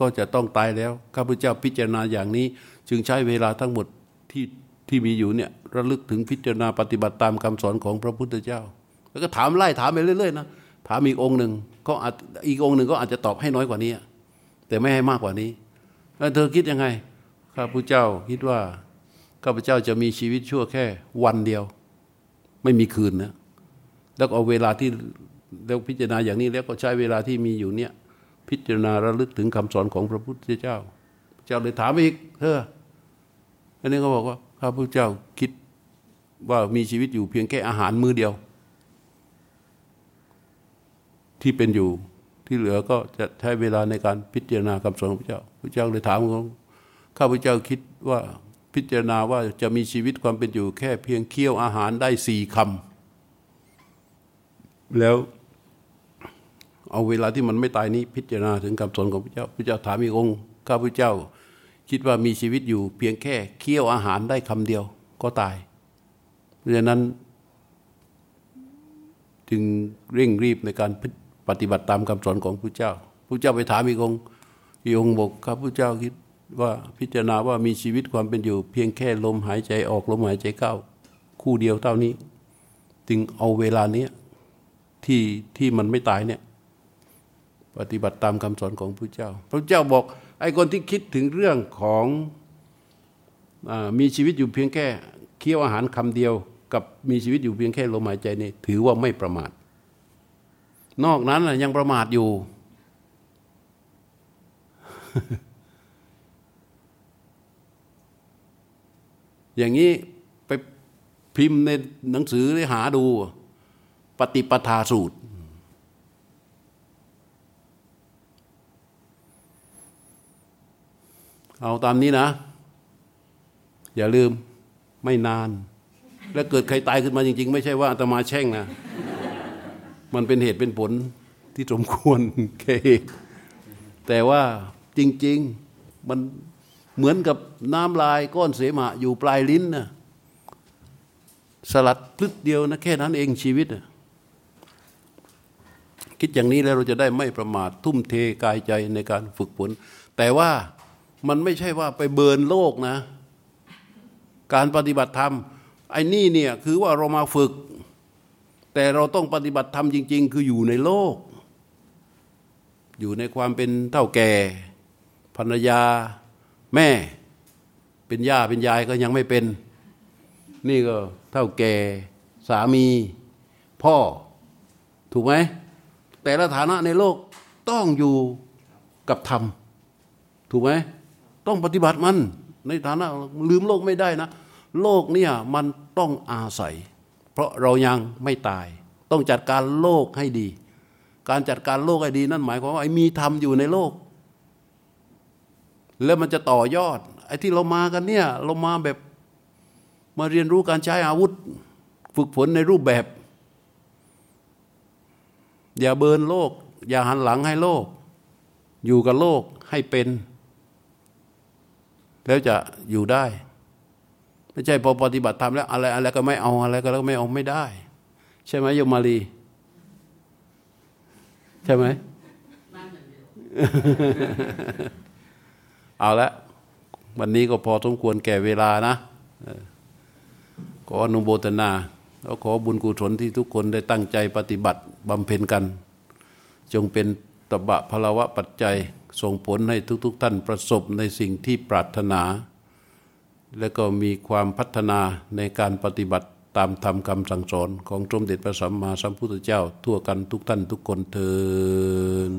ก็จะต้องตายแล้วข้าพเจ้าพิจารณาอย่างนี้ จึงใช้เวลาทั้งหมดที่ที่มีอยู่เนี่ยระลึกถึงพิจารณาปฏิบัติตามคำสอนของพระพุทธเจ้า แล้วก็ถามไล่ถามไปเรื่อยๆนะถามอีกองค์หนึ่งก็อีกองค์หนึ่งก็อาจจะตอบให้น้อยกว่านี้ แต่ไม่ให้มากกว่านี้ แล้วเธอคิดยังไงข้าพเจ้าคิดว่าข้าพเจ้าจะมีชีวิตชั่วแค่วันเดียว ไม่มีคืนนะแล้วเอาเวลาที่แล้วพิจารณาอย่างนี้แล้วก็ใช้เวลาที่มีอยู่เนี่ย พิจารณาระลึกถึงคำสอนของพระพุทธเจ้า เจ้าเลยถามอีกเธออันนี้ก็บอกว่าข้าพเจ้าคิดว่ามีชีวิตอยู่เพียงแค่อาหารมื้อเดียว ที่เป็นอยู่ที่เหลือก็จะใช้เวลาในการพิจารณาคำสอนของพระเจ้า ระเจ้าเลยถามว่าข้าพเจ้าคิดว่าพิจารณาว่าจะมีชีวิตความเป็นอยู่แค่เพียงเคี่ยวอาหารได้สี่คำแล้วเอาเวลาที่มันไม่ตายนี้พิจารณาถึงคำสอนของพระเจ้าพระเจ้าถามอีกองค์ข้าพเจ้า คิดว่ามีชีวิตอยู่เพียงแค่เคี่ยวอาหารได้คำเดียวก็ตาย เพราะฉะนั้น จึงเร่งรีบในการปฏิบัติตามคำสอนของพระเจ้าพระเจ้าไปถามอีกองค์ อีกองค์บอกข้าพเจ้าคิดว่าพิจารณาว่ามีชีวิตความเป็นอยู่ เพียงแค่ลมหายใจออกลมหายใจเข้าคู่เดียวเท่านี้ จึงเอาเวลาเนี้ยที่ที่มันไม่ตายเนี่ยปฏิบัติตามคำสอนของพระเจ้า พระเจ้าบอกไอ้คนที่คิดถึงเรื่องของอมีชีวิตอยู่เพียงแค่เคี้ยวอาหารคำเดียว กับมีชีวิตอยู่เพียงแค่ลมหายใจนี่ถือว่าไม่ประมาท นอกนั้นยังประมาทอยู่ อย่างนี้ไปพิมพ์ในหนังสือได้หาดู ปฏิปทาสูตร เอาตามนี้นะ อย่าลืมไม่นาน แล้วเกิดใครตายขึ้นมาจริง ๆ ไม่ใช่ว่าอาตมาแช่งนะ มันเป็นเหตุเป็นผลที่สมควรแค่แต่ว่า จริง ๆ มันเหมือนกับน้ำลายก้อนเสมหะอยู่ปลายลิ้นนะสลัดพลึกเดียวนะแค่นั้นเองชีวิตนะคิดอย่างนี้แล้วเราจะได้ไม่ประมาททุ่มเทกายใจในการฝึกฝนแต่ว่ามันไม่ใช่ว่าไปเบินโลกนะ การปฏิบัติธรรมไอ้นี่เนี่ยคือว่าเรามาฝึก แต่เราต้องปฏิบัติธรรมจริง ๆ คืออยู่ในโลก อยู่ในความเป็นเท่าแก่ ภรรยาแม่ เป็นย่าเป็นยายก็ยังไม่เป็น นี่ก็เท่าแก่สามี พ่อ ถูกไหม แต่ละฐานะในโลกต้องอยู่กับธรรม ถูกไหม ต้องปฏิบัติมัน ในฐานะลืมโลกไม่ได้นะ โลกเนี่ยมันต้องอาศัย เพราะเรายังไม่ตาย ต้องจัดการโลกให้ดี การจัดการโลกให้ดีนั่นหมายความว่ามีธรรมอยู่ในโลก แล้วมันจะต่อยอด ไอ้ที่เรามากันเนี่ย เรามาแบบมาเรียนรู้การใช้อาวุธ ฝึกฝนในรูปแบบ อย่าเบินโลก อย่าหันหลังให้โลก อยู่กับโลกให้เป็น แล้วจะอยู่ได้ ไม่ใช่พอปฏิบัติธรรมแล้วอะไรอะไรก็ไม่เอาอะไรก็แล้วไม่เอาไม่ได้ ใช่ไหมโยมมาลีใช่ไหม เอาละวันนี้ก็พอสมควรแก่เวลานะขออนุโมทนาแล้วขอบุญกุศลที่ทุกคนได้ตั้งใจปฏิบัติบำเพ็ญกัน จงเป็นตบะพลวะปัจจัยส่งผลให้ทุกๆทท่านประสบในสิ่งที่ปรารถนา และก็มีความพัฒนาในการปฏิบัติตามธรรมคำสั่งสอนของสมเด็จพระสัมมาสัมพุทธเจ้าทั่วกันทุกท่านทุกคนเทอ